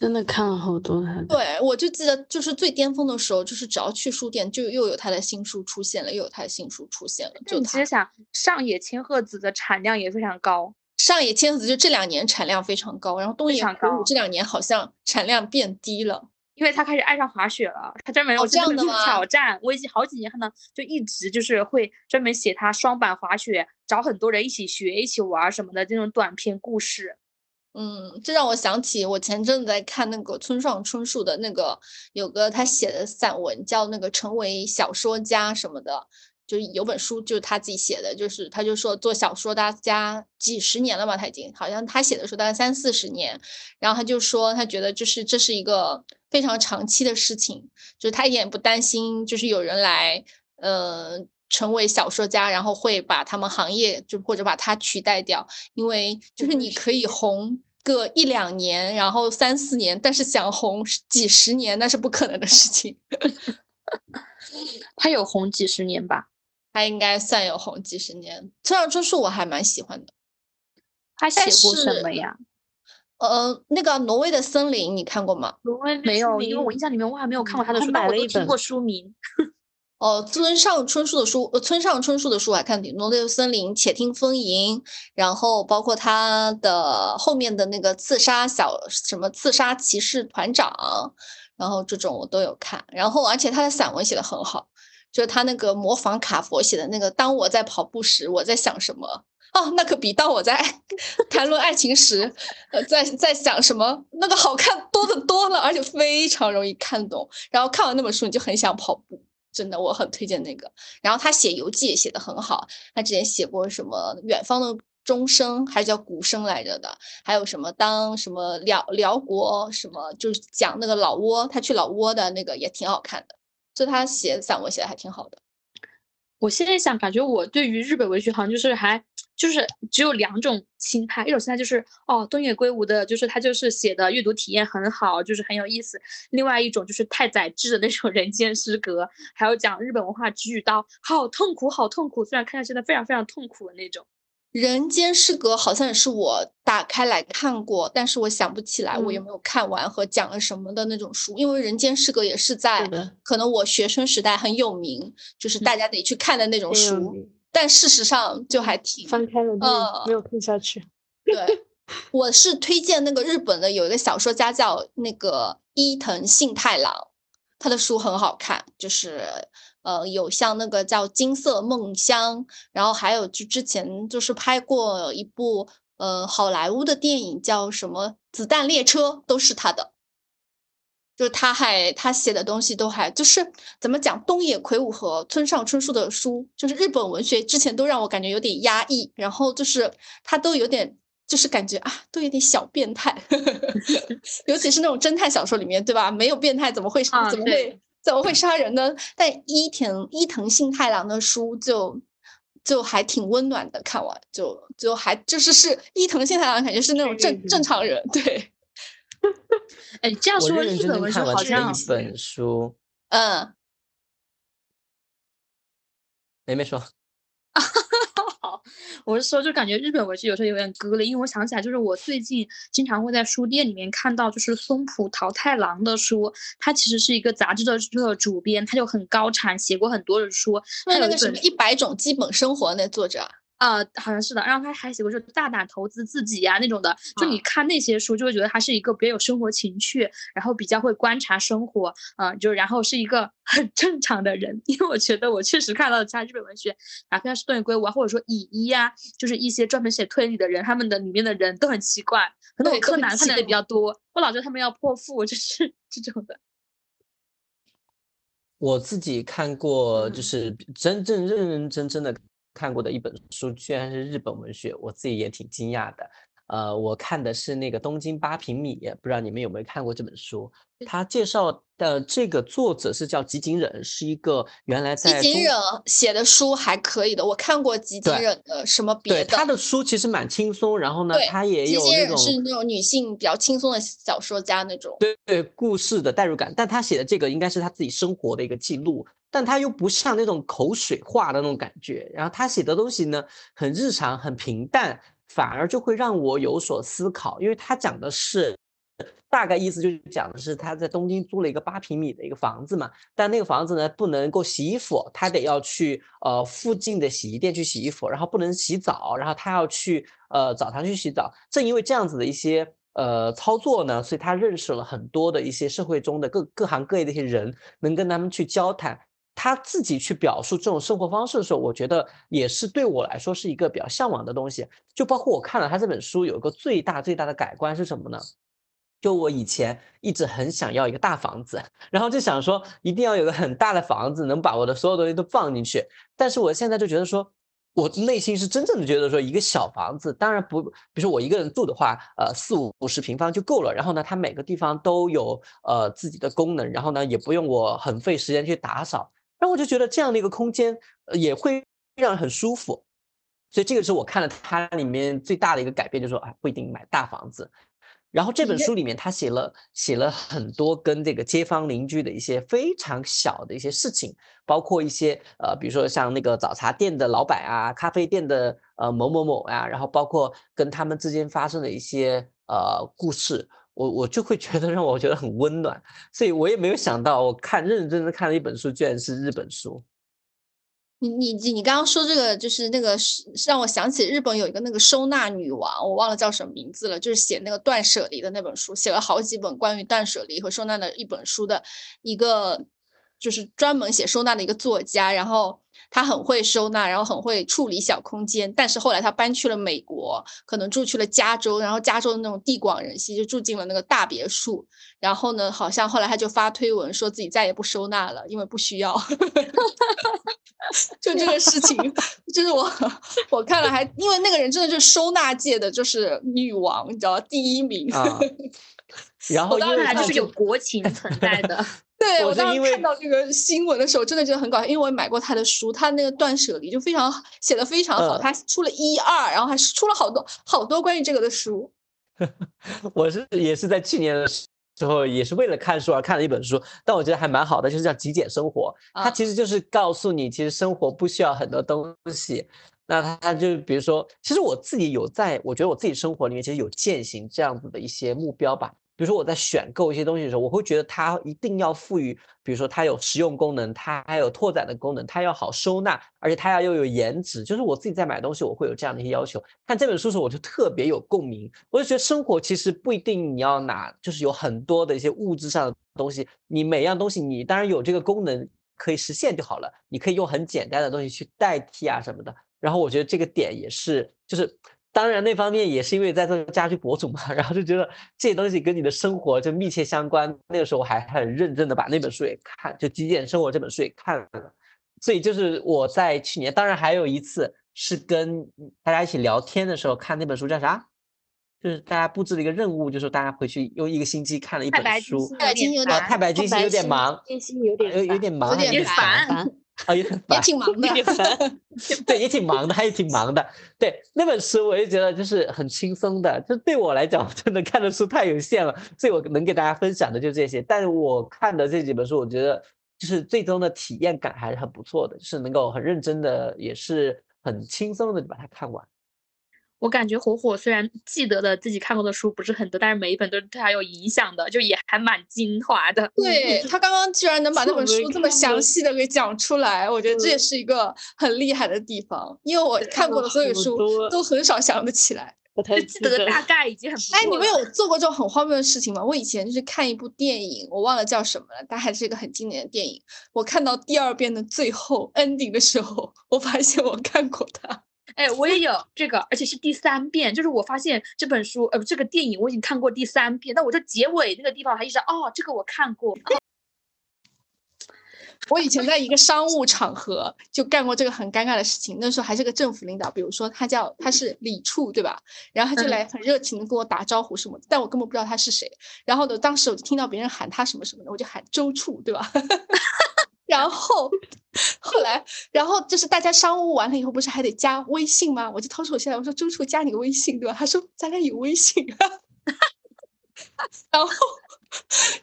真的看了好多他的。对我就记得就是最巅峰的时候，就是只要去书店，就又有他的新书出现了，又有他的新书出现了，就你其实想，上野千鹤子的产量也非常高，上野千鹤子就这两年产量非常高，然后东野圭吾这两年好像产量变低了。因为他开始爱上滑雪了，他专门哦我记得去这样的挑战，我已经好几年看到，就一直就是会专门写他双板滑雪，找很多人一起学、一起玩儿什么的这种短篇故事。嗯，这让我想起我前阵子在看那个村上春树的那个，有个他写的散文叫那个《成为小说家》什么的，就有本书就是他自己写的，就是他就说做小说大家几十年了吧，他已经好像他写的时候大概三四十年，然后他就说他觉得就是这是一个非常长期的事情，就是他一点也不担心，就是有人来呃成为小说家，然后会把他们行业就或者把他取代掉，因为就是你可以红个一两年，然后三四年，但是想红几十年那是不可能的事情。他有红几十年吧？他应该算有红几十年。村上春树我还蛮喜欢的，他写过什么呀？呃，那个《挪威的森林》你看过吗？挪威没有，因为我印象里面我还没有看过他的书，但买了一本我都听过书名。哦，村上春树的书，呃，村上春树的书我还看挺多，《挪威森林》《且听风吟》，然后包括他的后面的那个刺杀小什么刺杀骑士团长，然后这种我都有看，然后而且他的散文写的很好，就是他那个模仿卡佛写的那个“当我在跑步时，我在想什么”。哦，那可比当我在 谈论爱情时，呃，在在想什么那个好看多的多了，而且非常容易看懂。然后看完那本书，你就很想跑步，真的，我很推荐那个。然后他写游记也写得很好，他之前写过什么《远方的钟声》，还是叫《鼓声》来着的，还有什么当什么辽辽国什么，就是讲那个老挝，他去老挝的那个也挺好看的。就他写散文写的还挺好的。我现在想，感觉我对于日本文学好像就是还就是只有两种心态，一种心态就是哦，东野圭吾的，就是他就是写的阅读体验很好，就是很有意思；另外一种就是太宰治的那种人间失格，还有讲日本文化直语刀，好痛苦，好痛苦，虽然看下去的非常非常痛苦的那种。人间失格好像也是我打开来看过，但是我想不起来我有没有看完和讲了什么的那种书，因为人间失格也是在可能我学生时代很有名，就是大家得去看的那种书，但事实上就还挺翻开了嗯没有看下去。对，我是推荐那个日本的有一个小说家叫那个伊藤幸太郎，他的书很好看，就是。呃，有像那个叫《金色梦乡》，然后还有就之前就是拍过一部呃好莱坞的电影叫什么《子弹列车》，都是他的。就是他还他写的东西都还就是怎么讲，东野圭吾和村上春树的书，就是日本文学之前都让我感觉有点压抑，然后就是他都有点就是感觉啊，都有点小变态，尤其是那种侦探小说里面，对吧？没有变态怎么会怎么会？怎么会杀人呢？但伊藤伊藤幸太郎的书就就还挺温暖的，看完就就还就是是伊藤幸太郎感觉是那种正正常人，对。哎，这样说日本文学好像一本书，嗯，没没说。我是说，就感觉日本文学有时候有点割裂，因为我想起来，就是我最近经常会在书店里面看到，就是松浦桃太郎的书，他其实是一个杂志的这个主编，他就很高产，写过很多的书。那个什么一百种基本生活那作者。呃，好像是的，然后他还写过就大胆投资自己呀那种的，就你看那些书，就会觉得他是一个比较有生活情趣，然后比较会观察生活，啊，就然后是一个很 正常的人。因为我觉得我确实看到其他日本文学，哪怕是东野圭吾啊，或者说乙一呀，就是一些专门写推理的人，他们的里面的人都很奇怪。可能我柯南看的也比较多，我老觉得他们要破腹，就是这种的。我自己看过，就是真正认认真真的。看过的一本书居然是日本文学，我自己也挺惊讶的。呃，我看的是那个《东京八平米》，不知道你们有没有看过这本书？他介绍的这个作者是叫吉井忍，是一个原来在吉井忍写的书还可以的，我看过吉井忍的什么别的。他的书其实蛮轻松，然后呢，他也有那种是那种女性比较轻松的小说家那种。对对，故事的代入感，但他写的这个应该是他自己生活的一个记录。但他又不像那种口水话的那种感觉，然后他写的东西呢很日常很平淡，反而就会让我有所思考，因为他讲的是大概意思就是讲的是他在东京租了一个八平米的一个房子嘛，但那个房子呢不能够洗衣服，他得要去呃附近的洗衣店去洗衣服，然后不能洗澡，然后他要去呃澡堂去洗澡，正因为这样子的一些呃操作呢，所以他认识了很多的一些社会中的各各行各业的一些人，能跟他们去交谈。他自己去表述这种生活方式的时候，我觉得也是对我来说是一个比较向往的东西。就包括我看了他这本书，有一个最大最大的改观是什么呢？就我以前一直很想要一个大房子，然后就想说一定要有个很大的房子，能把我的所有东西都放进去。但是我现在就觉得说，我内心是真正的觉得说，一个小房子当然不，比如说我一个人住的话，呃，四五五十平方就够了。然后呢，它每个地方都有呃自己的功能，然后呢，也不用我很费时间去打扫。然后我就觉得这样的一个空间，呃，也会让人很舒服，所以这个是我看了它里面最大的一个改变，就是说啊，不一定买大房子。然后这本书里面他写了写了很多跟这个街坊邻居的一些非常小的一些事情，包括一些呃，比如说像那个早茶店的老板啊，咖啡店的呃某某某啊，然后包括跟他们之间发生的一些呃故事。我我就会觉得让我觉得很温暖，所以我也没有想到，我看认认真真看了一本书，居然是日本书。你你你刚刚说这个，就是那个是让我想起日本有一个那个收纳女王，我忘了叫什么名字了，就是写那个断舍离的那本书，写了好几本关于断舍离和收纳的一本书的一个就是专门写收纳的一个作家，然后他很会收纳，然后很会处理小空间。但是后来他搬去了美国，可能住去了加州，然后加州的那种地广人稀，就住进了那个大别墅。然后呢，好像后来他就发推文说自己再也不收纳了，因为不需要。就这个事情，就是我我看了还，因为那个人真的就是收纳界的就是女王，你知道第一名。然后当然就是有国情存在的。对我当时看到这个新闻的时候，真的觉得很搞笑，因为我也买过他的书，他那个断舍离就非常写的非常好，他出了一二，然后还是出了好多好多关于这个的书。我是也是在去年的时候，也是为了看书而看了一本书，但我觉得还蛮好的，就是叫《极简生活》，它其实就是告诉你，其实生活不需要很多东西。那他就比如说，其实我自己有在，我觉得我自己生活里面其实有践行这样子的一些目标吧。比如说我在选购一些东西的时候，我会觉得它一定要赋予，比如说它有实用功能，它还有拓展的功能，它要好收纳，而且它要又有颜值。就是我自己在买东西，我会有这样的一些要求。看这本书的时候，我就特别有共鸣。我就觉得生活其实不一定你要拿，就是有很多的一些物质上的东西，你每样东西你当然有这个功能可以实现就好了，你可以用很简单的东西去代替啊什么的。然后我觉得这个点也是，就是。当然，那方面也是因为在做家居博主嘛，然后就觉得这些东西跟你的生活就密切相关。那个时候我还很认真的把那本书也看，就《极简生活》这本书也看了。所以就是我在去年，当然还有一次是跟大家一起聊天的时候看那本书，叫啥？就是大家布置了一个任务，就是大家回去用一个星期看了一本书。太白金星有点太白金星有点忙，金星有点有有点忙，有点烦。啊，也也挺忙的，对，也挺忙的，还也挺忙的。对那本书，我就觉得就是很轻松的，就对我来讲，真的看的书太有限了，所以我能给大家分享的就这些。但是我看的这几本书，我觉得就是最终的体验感还是很不错的，就是能够很认真的，也是很轻松的把它看完。我感觉火火虽然记得的自己看过的书不是很多，但是每一本都是对他有影响的，就也还蛮精华的。对他刚刚居然能把那本书这么详细的给讲出来，我觉得这也是一个很厉害的地方。因为我看过的所有书都很少想得起来，就记得大概已经很。哎，你们有做过这种很荒谬的事情吗？我以前就是看一部电影，我忘了叫什么了，但还是一个很经典的电影。我看到第二遍的最后 ending 的时候，我发现我看过它。哎，我也有这个，而且是第三遍。就是我发现这本书，呃，这个电影我已经看过第三遍，但我这结尾那个地方还一直，哦，这个我看过。我以前在一个商务场合就干过这个很尴尬的事情，那时候还是个政府领导，比如说他叫他是李处，对吧？然后他就来很热情的跟我打招呼什么的，但我根本不知道他是谁。然后呢，当时我就听到别人喊他什么什么的，我就喊周处，对吧？然后后来，然后就是大家商务完了以后，不是还得加微信吗？我就掏出我现在，我说周处加你个微信，对吧？他说咱俩有微信。然后，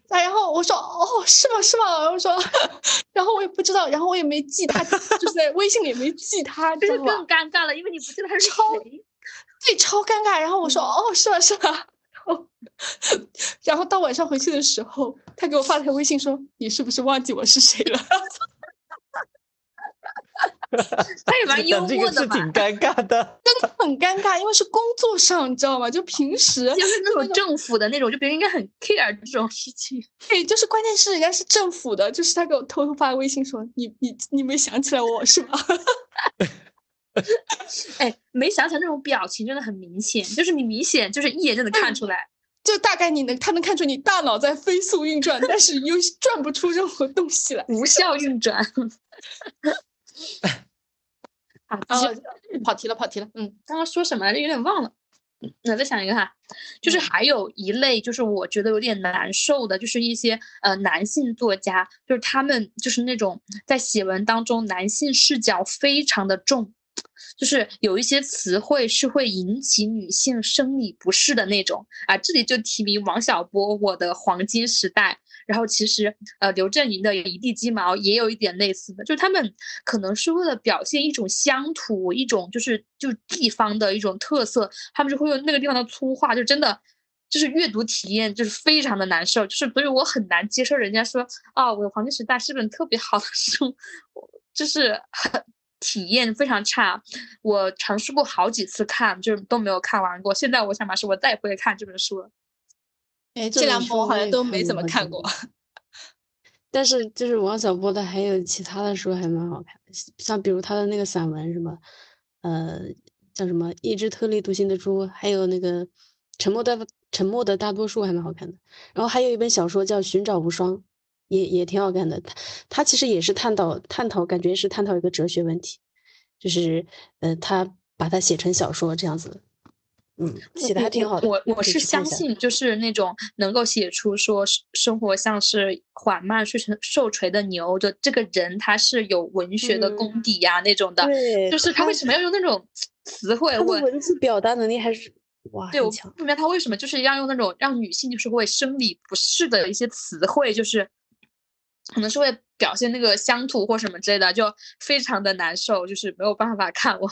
然后我说哦，是吗？是吗？然后说，然后我也不知道，然后我也没记他，就是在微信里没记他，这就更尴尬了，因为你不记得他是谁，对，超尴尬。然后我说哦，是吗？是吗？然后到晚上回去的时候，他给我发了条微信说：“你是不是忘记我是谁了？” 他也蛮幽默的嘛。挺尴尬的，真的很尴尬，因为是工作上，你知道吗？就平时就是那种政府的那种，就别人应该很 care 这种事情。对，就是关键是人家是政府的，就是他给我偷偷发微信说：“你你你没想起来我是吧？” 哎，没想起来那种表情真的很明显，就是你明显就是一眼就能看出来，就大概你能他能看出你大脑在飞速运转，但是又转不出任何东西来，无效运转。啊，跑题了，跑题了。嗯，刚刚说什么来着？有点忘了。那再想一个哈，就是还有一类，就是我觉得有点难受的，就是一些呃男性作家，就是他们就是那种在写文当中男性视角非常的重。就是有一些词汇是会引起女性生理不适的那种啊，这里就提名王小波《我的黄金时代》，然后其实呃刘震云的《一地鸡毛》也有一点类似的，就是他们可能是为了表现一种乡土，一种就是就地方的一种特色，他们就会用那个地方的粗话，就真的就是阅读体验就是非常的难受，就是所以我很难接受人家说啊，《我的黄金时代》是本特别好的书，就是很。体验非常差，我尝试过好几次看，就是都没有看完过。现在我想法是我再也不会看这本书了。哎，这两本我好像都没怎么看过。但是就是王小波的还有其他的书还蛮好看的，像比如他的那个散文什么，呃，叫什么《一只特立独行的猪》，还有那个《沉默的沉默的大多数》还蛮好看的。然后还有一本小说叫《寻找无双》，也也挺好看的。他他其实也是探讨探讨，感觉是探讨一个哲学问题，就是呃，他把它写成小说这样子。嗯，写的还挺好的。我我是相信，就是那种能够写出说生活像是缓慢睡成受锤的牛就这个人，他是有文学的功底呀那种的。对，就是他为什么要用那种词汇？他的文字表达能力还是哇对，我不明白他为什么就是要用那种让女性就是会生理不适的一些词汇，就是可能是为表现那个乡土或什么之类的，就非常的难受，就是没有办法 看完。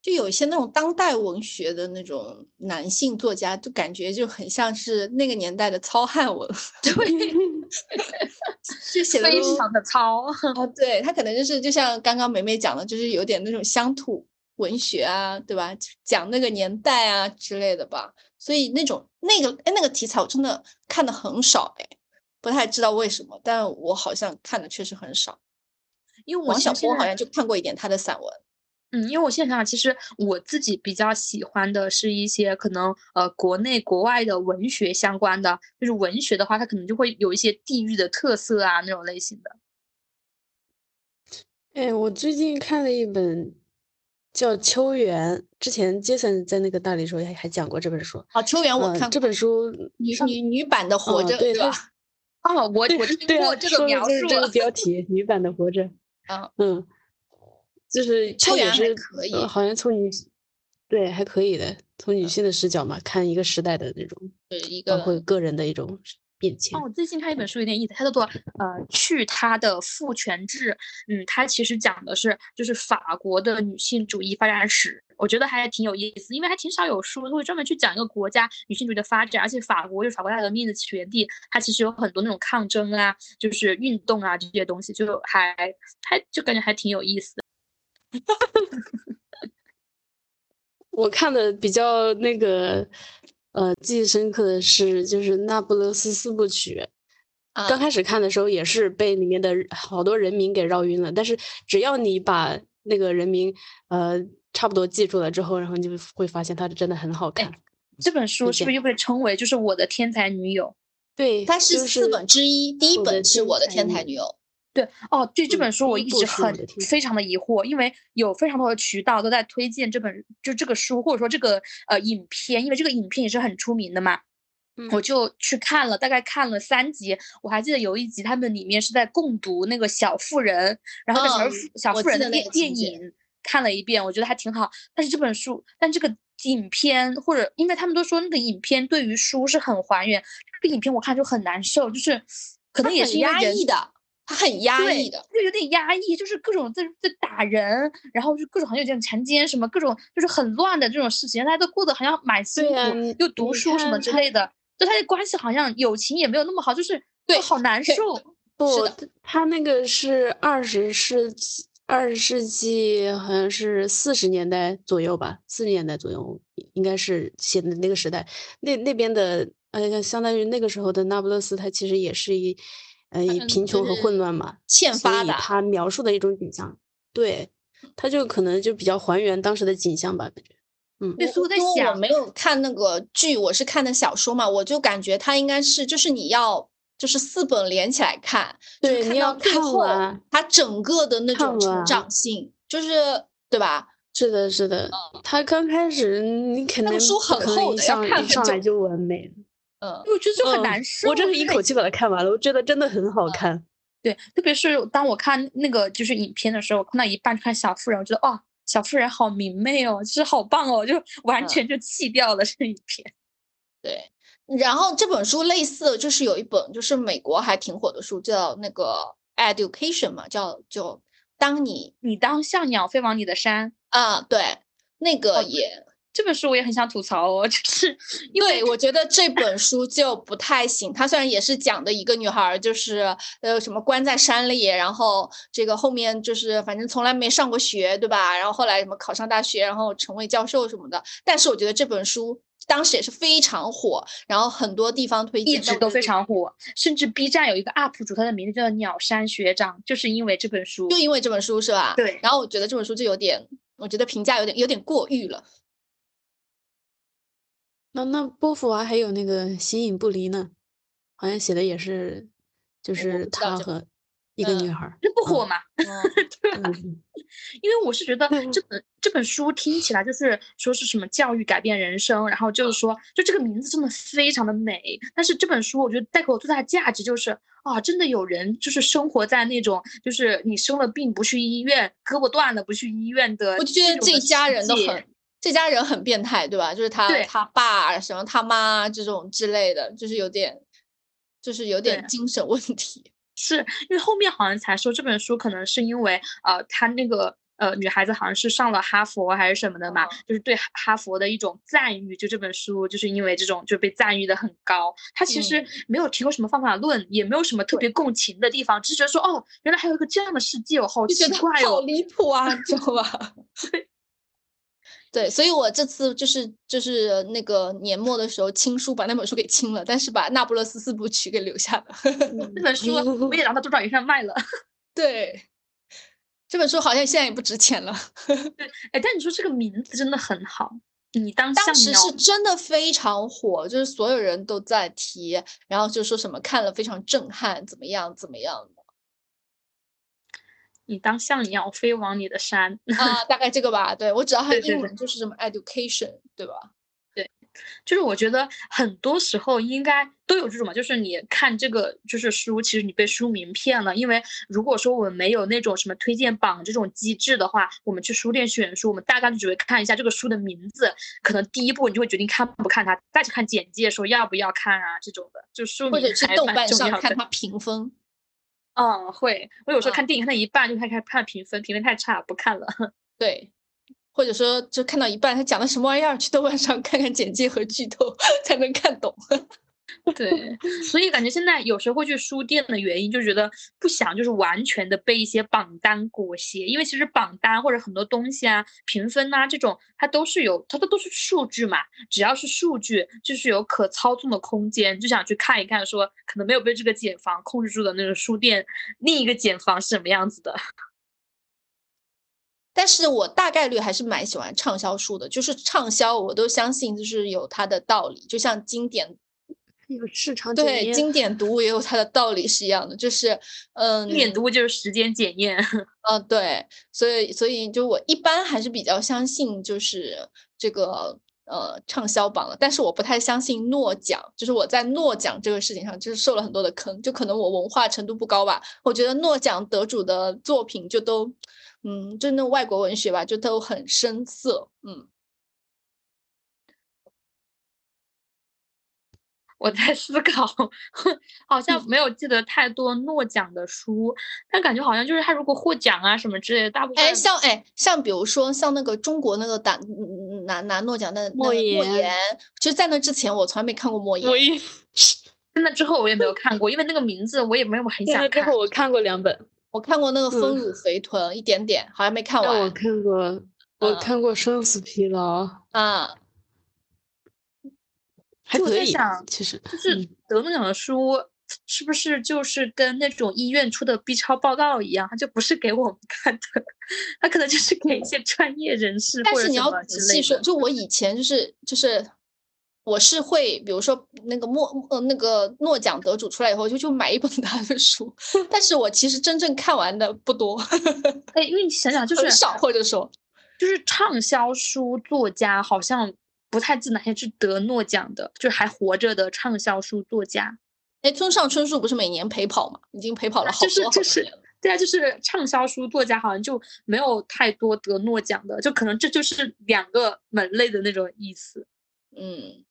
就有一些那种当代文学的那种男性作家，就感觉就很像是那个年代的糙汉文，对，就写的非常的糙啊。对他可能就是就像刚刚梅梅讲的，就是有点那种乡土文学啊，对吧？讲那个年代啊之类的吧。所以那种那个哎那个题材我真的看的很少哎，不太知道为什么，但我好像看的确实很少。因为王小波好像就看过一点他的散文。嗯，因为我现在想想，其实我自己比较喜欢的是一些可能呃国内国外的文学相关的，就是文学的话，它可能就会有一些地域的特色啊那种类型的。哎，我最近看了一本叫《秋园》，之前杰森在那个大理时候还还讲过这本书。啊，《秋园》我看这本书女女女版的《活着》对吧？哦，我我 听过这个描述，这个标题女版的《活着》。啊，嗯。就是他也是可以，好像从女，对，还可以的，从女性的视角嘛，看一个时代的那种，对一个包括个人的一种变迁。哦，我最近看一本书有点意思，它叫做呃去他的父权制，嗯，它其实讲的是就是法国的女性主义发展史，我觉得还挺有意思，因为还挺少有书会专门去讲一个国家女性主义的发展，而且法国就是法国大革命的起源地，它其实有很多那种抗争啊，就是运动啊这些东西，就还还就感觉还挺有意思的。我看的比较那个，呃，记忆深刻的是就是《那不勒斯四部曲》。刚开始看的时候也是被里面的好多人名给绕晕了，但是只要你把那个人名呃差不多记住了之后，然后你就会发现它真的很好看。这本书是不是又被称为就是我的天才女友？对，它是四本之一，第一本是我的天才女友。对哦，对这本书我一直很非常的疑惑，因为有非常多的渠道都在推荐这本就这个书，或者说这个呃影片，因为这个影片也是很出名的嘛，我就去看了，大概看了三集。我还记得有一集他们里面是在共读那个小妇人，然后小小妇人的电电影看了一遍，我觉得还挺好。但是这本书，但这个影片或者因为他们都说那个影片对于书是很还原，这个影片我看就很难受，就是可能也是压抑的。他很压抑的，就有点压抑，就是各种在在打人，然后就各种好像有点强奸什么，各种就是很乱的这种事情，大家都过得好像蛮辛苦，又读书什么之类的，就他的关系好像友情也没有那么好，就是对，好难受。不，他那个是二十世纪，二十世纪好像是四十年代左右吧，四十年代左右应该是写的那个时代，那那边的呃，相当于那个时候的那不勒斯，他其实也是一。呃，贫穷和混乱嘛，欠发达。他描述的一种景象，对，他就可能就比较还原当时的景象吧，感觉。嗯，因为我没有看那个剧，我是看的小说嘛，我就感觉他应该是，就是你要就是四本连起来看，对，看到最后，他整个的那种成长性，就是对吧？是的，是的。他刚开始你肯定书很厚的，要看上来就完美。嗯，我觉得就很难受。我真是一口气把它看完了，我觉得真的很好看。对，特别是当我看那个就是影片的时候，我看到一半看小妇人，我觉得哇，小妇人好明媚哦，就是好棒哦，就 完全就弃掉了这一片。对，然后这本书类似就是有一本就是美国还挺火的书，叫那个 Education 嘛，叫就当你你当像鸟飞往你的山啊，对，那个也。这本书我也很想吐槽哦，就是因为我觉得这本书就不太行。它虽然也是讲的一个女孩，就是呃什么关在山里，然后这个后面就是反正从来没上过学，对吧？然后后来什么考上大学，然后成为教授什么的。但是我觉得这本书当时也是非常火，然后很多地方推荐一直都非常火，甚至 B 站有一个 UP 主，他的名字叫鸟山学长，就是因为这本书，就因为这本书是吧？对。然后我觉得这本书就有点，我觉得评价有点有点过誉了。那那波伏娃还有那个形影不离呢，好像写的也是，就是他和一个女孩，这不火嘛？对吧？因为我是觉得这 本这本书听起来就是说是什么教育改变人生，然后就是说，就这个名字真的非常的美。但是这本书我觉得带给我最大的价值就是啊，真的有人就是生活在那种就是你生了病不去医院，胳膊断了不去医院的，我就觉得这家人都很。这家人很变态，对吧？就是他他爸什么他妈这种之类的，就是有点，就是有点精神问题。是因为后面好像才说这本书可能是因为呃，他那个呃女孩子好像是上了哈佛还是什么的嘛，就是对哈佛的一种赞誉。就这本书就是因为这种就被赞誉的很高。他其实没有提供什么方法论，也没有什么特别共情的地方，只是觉得说哦，原来还有一个这样的世界哦，好奇怪哦，好离谱啊，知道吧？对，所以我这次就是就是那个年末的时候清书，把那本书给清了，但是把《那不勒斯四部曲》给留下了。这本书 我也拿到多少元上卖了。对，这本书好像现在也不值钱了。对，哎，但你说这个名字真的很好，你当当时是真的非常火，就是所有人都在提，然后就说什么看了非常震撼，怎么样怎么样。你当像鸟飞往你的山啊，大概这个吧。对我只要它英文就是什么 education，对吧？对，就是我觉得很多时候应该都有这种嘛，就是你看这个就是书，其实你被书名骗了。因为如果说我们没有那种什么推荐榜这种机制的话，我们去书店选书，我们大概率只会看一下这个书的名字，可能第一步你就会决定看不看它，再去看简介说要不要看啊这种的，就书或者去豆瓣上看它评分。嗯，会。我有时候看电影看到一半就开始看评分，评分太差不看了。对，或者说就看到一半，他讲的什么玩意儿，去豆瓣上看看简介和剧透 才能看懂。对，所以感觉现在有时候会去书店的原因，就觉得不想就是完全的被一些榜单裹挟，因为其实榜单或者很多东西啊、评分啊这种，它都是有，它都都是数据嘛。只要是数据，就是有可操纵的空间，就想去看一看，说可能没有被这个茧房控制住的那个书店，另一个茧房是什么样子的。但是我大概率还是蛮喜欢畅销书的，就是畅销，我都相信就是有它的道理，就像经典。有市场对经典读物也有它的道理是一样的，就是嗯，经典读物就是时间检验，嗯，对，所以所以就我一般还是比较相信就是这个呃畅销榜了，但是我不太相信诺奖，就是我在诺奖这个事情上就是受了很多的坑，就可能我文化程度不高吧，我觉得诺奖得主的作品就都嗯，就那外国文学吧，就都很生涩，嗯。我在思考，好像没有记得太多诺奖的书，但感觉好像就是他如果获奖啊什么之类的，大部分哎像哎像比如说像那个中国那个打拿拿诺奖的莫言，其实在那之前我从来没看过莫言，在那之后我也没有看过，因为那个名字我也没有很想看。之后我看过两本，我看过那个丰乳肥臀一点点，好像没看完。我看过，我看过生死疲劳啊。还可以，其实就是得诺奖的书，是不是就是跟那种医院出的 B 超报告一样？它就不是给我们看的，它可能就是给一些专业人士。但是你要仔细说，就我以前就是就是，我是会，比如说那个诺呃那个诺奖得主出来以后，就就买一本 他的书。但是我其实真正看完的不多。哎，因为你想想，就是少或者说，就是畅销书作家好像。不太记得哪些是得诺奖的，就是还活着的畅销书作家。哎，村上春树不是每年陪跑吗？已经陪跑了好多好多年了。对啊，就是畅销书作家，好像就没有太多得诺奖的，就可能这就是两个门类的那种意思。嗯。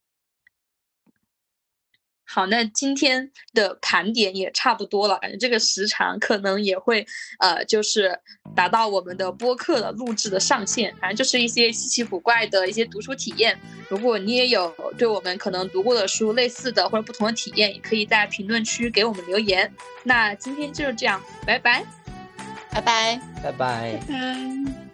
好，那今天的盘点也差不多了，感觉这个时长可能也会，呃，就是达到我们的播客的录制的上限。反正就是一些稀奇古怪的一些读书体验。如果你也有对我们可能读过的书类似的或者不同的体验，也可以在评论区给我们留言。那今天就是这样，拜拜，拜拜，拜拜，拜拜。